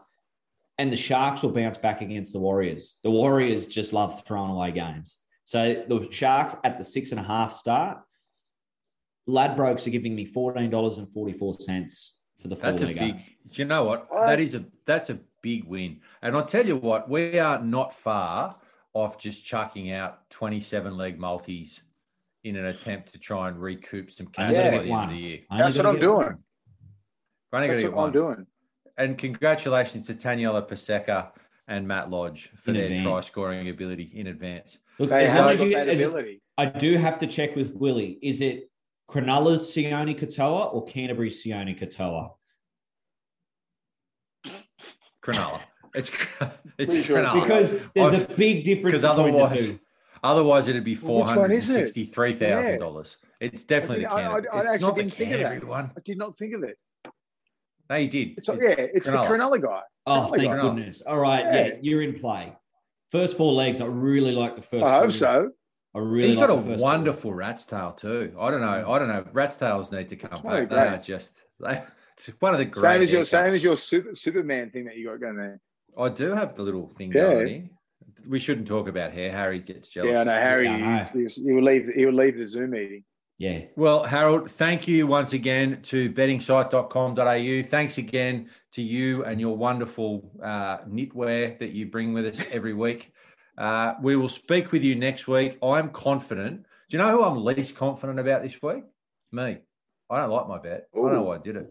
Speaker 10: And the Sharks will bounce back against the Warriors. The Warriors just love throwing away games. So the Sharks at the six and a half start. Ladbrokes are giving me $14.44 for the full
Speaker 4: That's a
Speaker 10: leg.
Speaker 4: big. You know what? That is a that's a big win. And I'll tell you what, we are not far off just chucking out twenty-seven leg multis in an attempt to try and recoup some cash
Speaker 10: Only
Speaker 5: gotta
Speaker 4: by
Speaker 10: get
Speaker 4: the end
Speaker 10: one.
Speaker 4: of the year.
Speaker 5: That's what
Speaker 10: gotta
Speaker 5: I'm
Speaker 10: get one.
Speaker 5: doing.
Speaker 4: We're only going
Speaker 5: That's
Speaker 4: to get
Speaker 5: what I'm doing.
Speaker 4: And congratulations to Taniela Paseka and Matt Lodge for
Speaker 10: In
Speaker 4: their
Speaker 10: advance.
Speaker 4: try scoring ability in advance.
Speaker 10: Look,
Speaker 5: They
Speaker 10: as long as you,
Speaker 5: that
Speaker 10: as-
Speaker 5: ability.
Speaker 10: I do have to check with Willie. Is it Cronulla's Sione Katoa or Canterbury's Sione Katoa?
Speaker 4: Cronulla. It's it's
Speaker 5: sure
Speaker 4: Cronulla.
Speaker 10: Because there's
Speaker 4: I've-
Speaker 10: a big difference
Speaker 4: because
Speaker 10: between the
Speaker 4: otherwise,
Speaker 10: two.
Speaker 4: otherwise it'd be
Speaker 5: Well,
Speaker 4: four
Speaker 5: which one
Speaker 4: hundred and
Speaker 5: is it?
Speaker 4: sixty-three thousand dollars. It's definitely the
Speaker 5: I, didn't- I,
Speaker 4: Canterbury.
Speaker 5: I, I
Speaker 4: it's
Speaker 5: actually
Speaker 4: not
Speaker 5: didn't think of that.
Speaker 4: One.
Speaker 5: I did not think of it.
Speaker 4: No, you did.
Speaker 5: It's, yeah, it's the Cronulla guy.
Speaker 10: Oh,
Speaker 5: Cronulla
Speaker 10: thank
Speaker 5: guy.
Speaker 10: goodness. All right, yeah.
Speaker 5: Yeah.
Speaker 10: you're in play. First four legs, I really like the first.
Speaker 5: I hope
Speaker 10: four.
Speaker 5: so.
Speaker 10: I really
Speaker 4: He's
Speaker 10: like
Speaker 4: got a
Speaker 10: first four.
Speaker 4: wonderful rat's tail too. I don't know. I don't know. Rat's tails need to come
Speaker 5: Really
Speaker 4: back. They are just they, it's one of the great.
Speaker 5: Same as your same as your super, Superman thing that you got going there.
Speaker 4: I do have the little thing
Speaker 5: Yeah.
Speaker 4: going here. We shouldn't talk about hair. Harry gets jealous.
Speaker 5: Yeah, I know Harry.
Speaker 10: Yeah, I know.
Speaker 5: He, he will leave. He will leave the Zoom meeting.
Speaker 10: Yeah.
Speaker 4: Well, Harold, thank you once again to bettingsite.com.au. Thanks again to you and your wonderful uh, knitwear that you bring with us every week. Uh, we will speak with you next week. I'm confident. Do you know who I'm least confident about this week? Me. I don't like my bet. I don't know why I did it.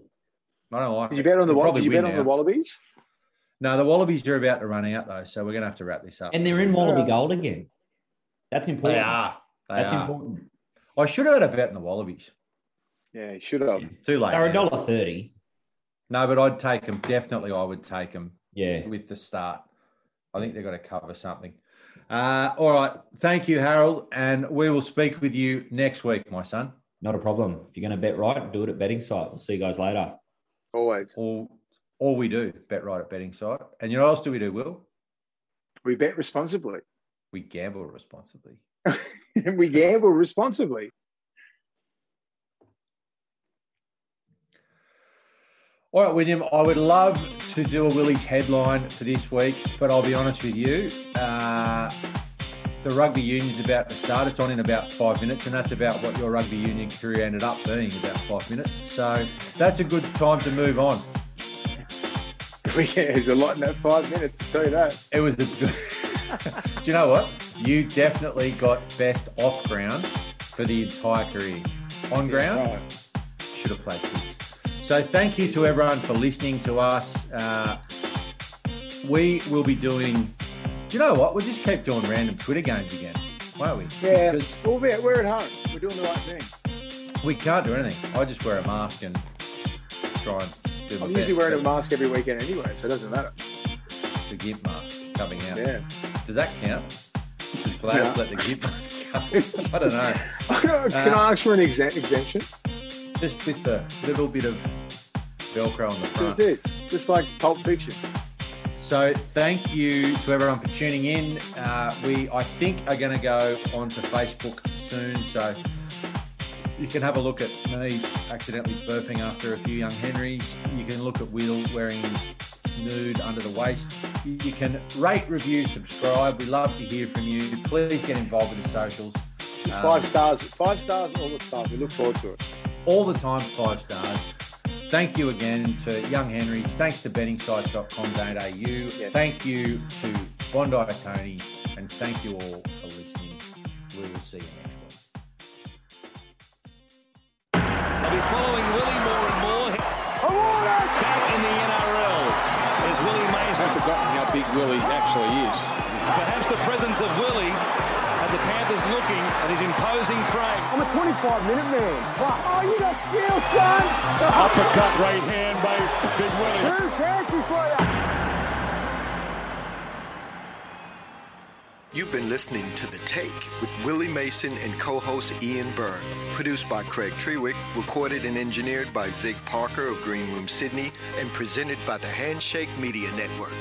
Speaker 4: I don't like
Speaker 5: you
Speaker 4: it.
Speaker 5: bet on the
Speaker 4: We'll
Speaker 5: Wa-
Speaker 4: probably
Speaker 5: Did you bet on the. Wallabies?
Speaker 4: No, the Wallabies are about to run out though, so we're going to have to wrap this up.
Speaker 10: And they're in Wallaby Gold again. That's important.
Speaker 4: They are. They
Speaker 10: That's
Speaker 4: are.
Speaker 10: important.
Speaker 4: I should have had a bet in the Wallabies.
Speaker 5: Yeah, you should have.
Speaker 4: Too late.
Speaker 10: They're a dollar thirty.
Speaker 4: No, but I'd take them. Definitely, I would take them
Speaker 10: Yeah.
Speaker 4: with the start. I think they've got to cover something. Uh, all right. Thank you, Harold. And we will speak with you next week, my son.
Speaker 10: Not a problem. If you're going to bet right, do it at betting site. We'll see you guys later.
Speaker 5: Always.
Speaker 4: All, all we do, bet right at betting site. And you know what else do we do, Will?
Speaker 5: We bet responsibly.
Speaker 4: We gamble responsibly.
Speaker 5: we gamble responsibly.
Speaker 4: All right, William, I would love to do a Willie's headline for this week, but I'll be honest with you. Uh, the rugby union's about to start. It's on in about five minutes, and that's about what your rugby union career ended up being about five minutes. So that's a good time to move on.
Speaker 5: Yeah, there's a lot in that five minutes. To tell you that.
Speaker 4: It was a good. do you know what? You definitely got best off ground for the entire career. On ground, should have played. So thank you to everyone for listening to us. Uh, we will be doing. Do you know what? We'll just keep doing random Twitter games again, won't we?
Speaker 5: Yeah,
Speaker 4: Because
Speaker 5: well, we're, we're at home. We're doing the right thing.
Speaker 4: we can't do anything. I just wear a mask and try and do my
Speaker 5: I'm usually wearing a mask every weekend anyway, so it doesn't matter.
Speaker 4: The gimp mask coming out.
Speaker 5: Yeah.
Speaker 4: Does that count? Just Glad
Speaker 5: Yeah.
Speaker 4: let the gift go. I don't know.
Speaker 5: Can I ask for an exe- exemption?
Speaker 4: Just with the little bit of Velcro on the front.
Speaker 5: That's it. Just like Pulp Fiction.
Speaker 4: So thank you to everyone for tuning in. Uh, we, I think, are going to go onto Facebook soon. So you can have a look at me accidentally burping after a few young Henrys. You can look at Will wearing nude under the waist. You can rate, review, subscribe. We love to hear from you. Please get involved with the socials. Um,
Speaker 5: five stars. Five stars all the time. We look forward to it.
Speaker 4: All the time five stars. Thank you again to Young Henrys. Thanks to bettingsite.com.au. Thank you to Bondi Tony. And thank you all for listening. We will see you next week.
Speaker 1: They'll be following Willie more and more. Back in the NRL is Willie Mason.
Speaker 11: I've forgotten how big Willie actually is.
Speaker 1: Perhaps the presence of Willie had the Panthers looking at his imposing frame.
Speaker 3: I'm a 25 minute man. Plus. Oh, you got skill, son.
Speaker 11: Uppercut right hand by Big Willie.
Speaker 3: Too fancy for you.
Speaker 6: You've been listening to The Take with Willie Mason and co-host Ian Byrne. Produced by Craig Trewick, recorded and engineered by Zig Parker of Green Room Sydney, and presented by the Handshake Media Network.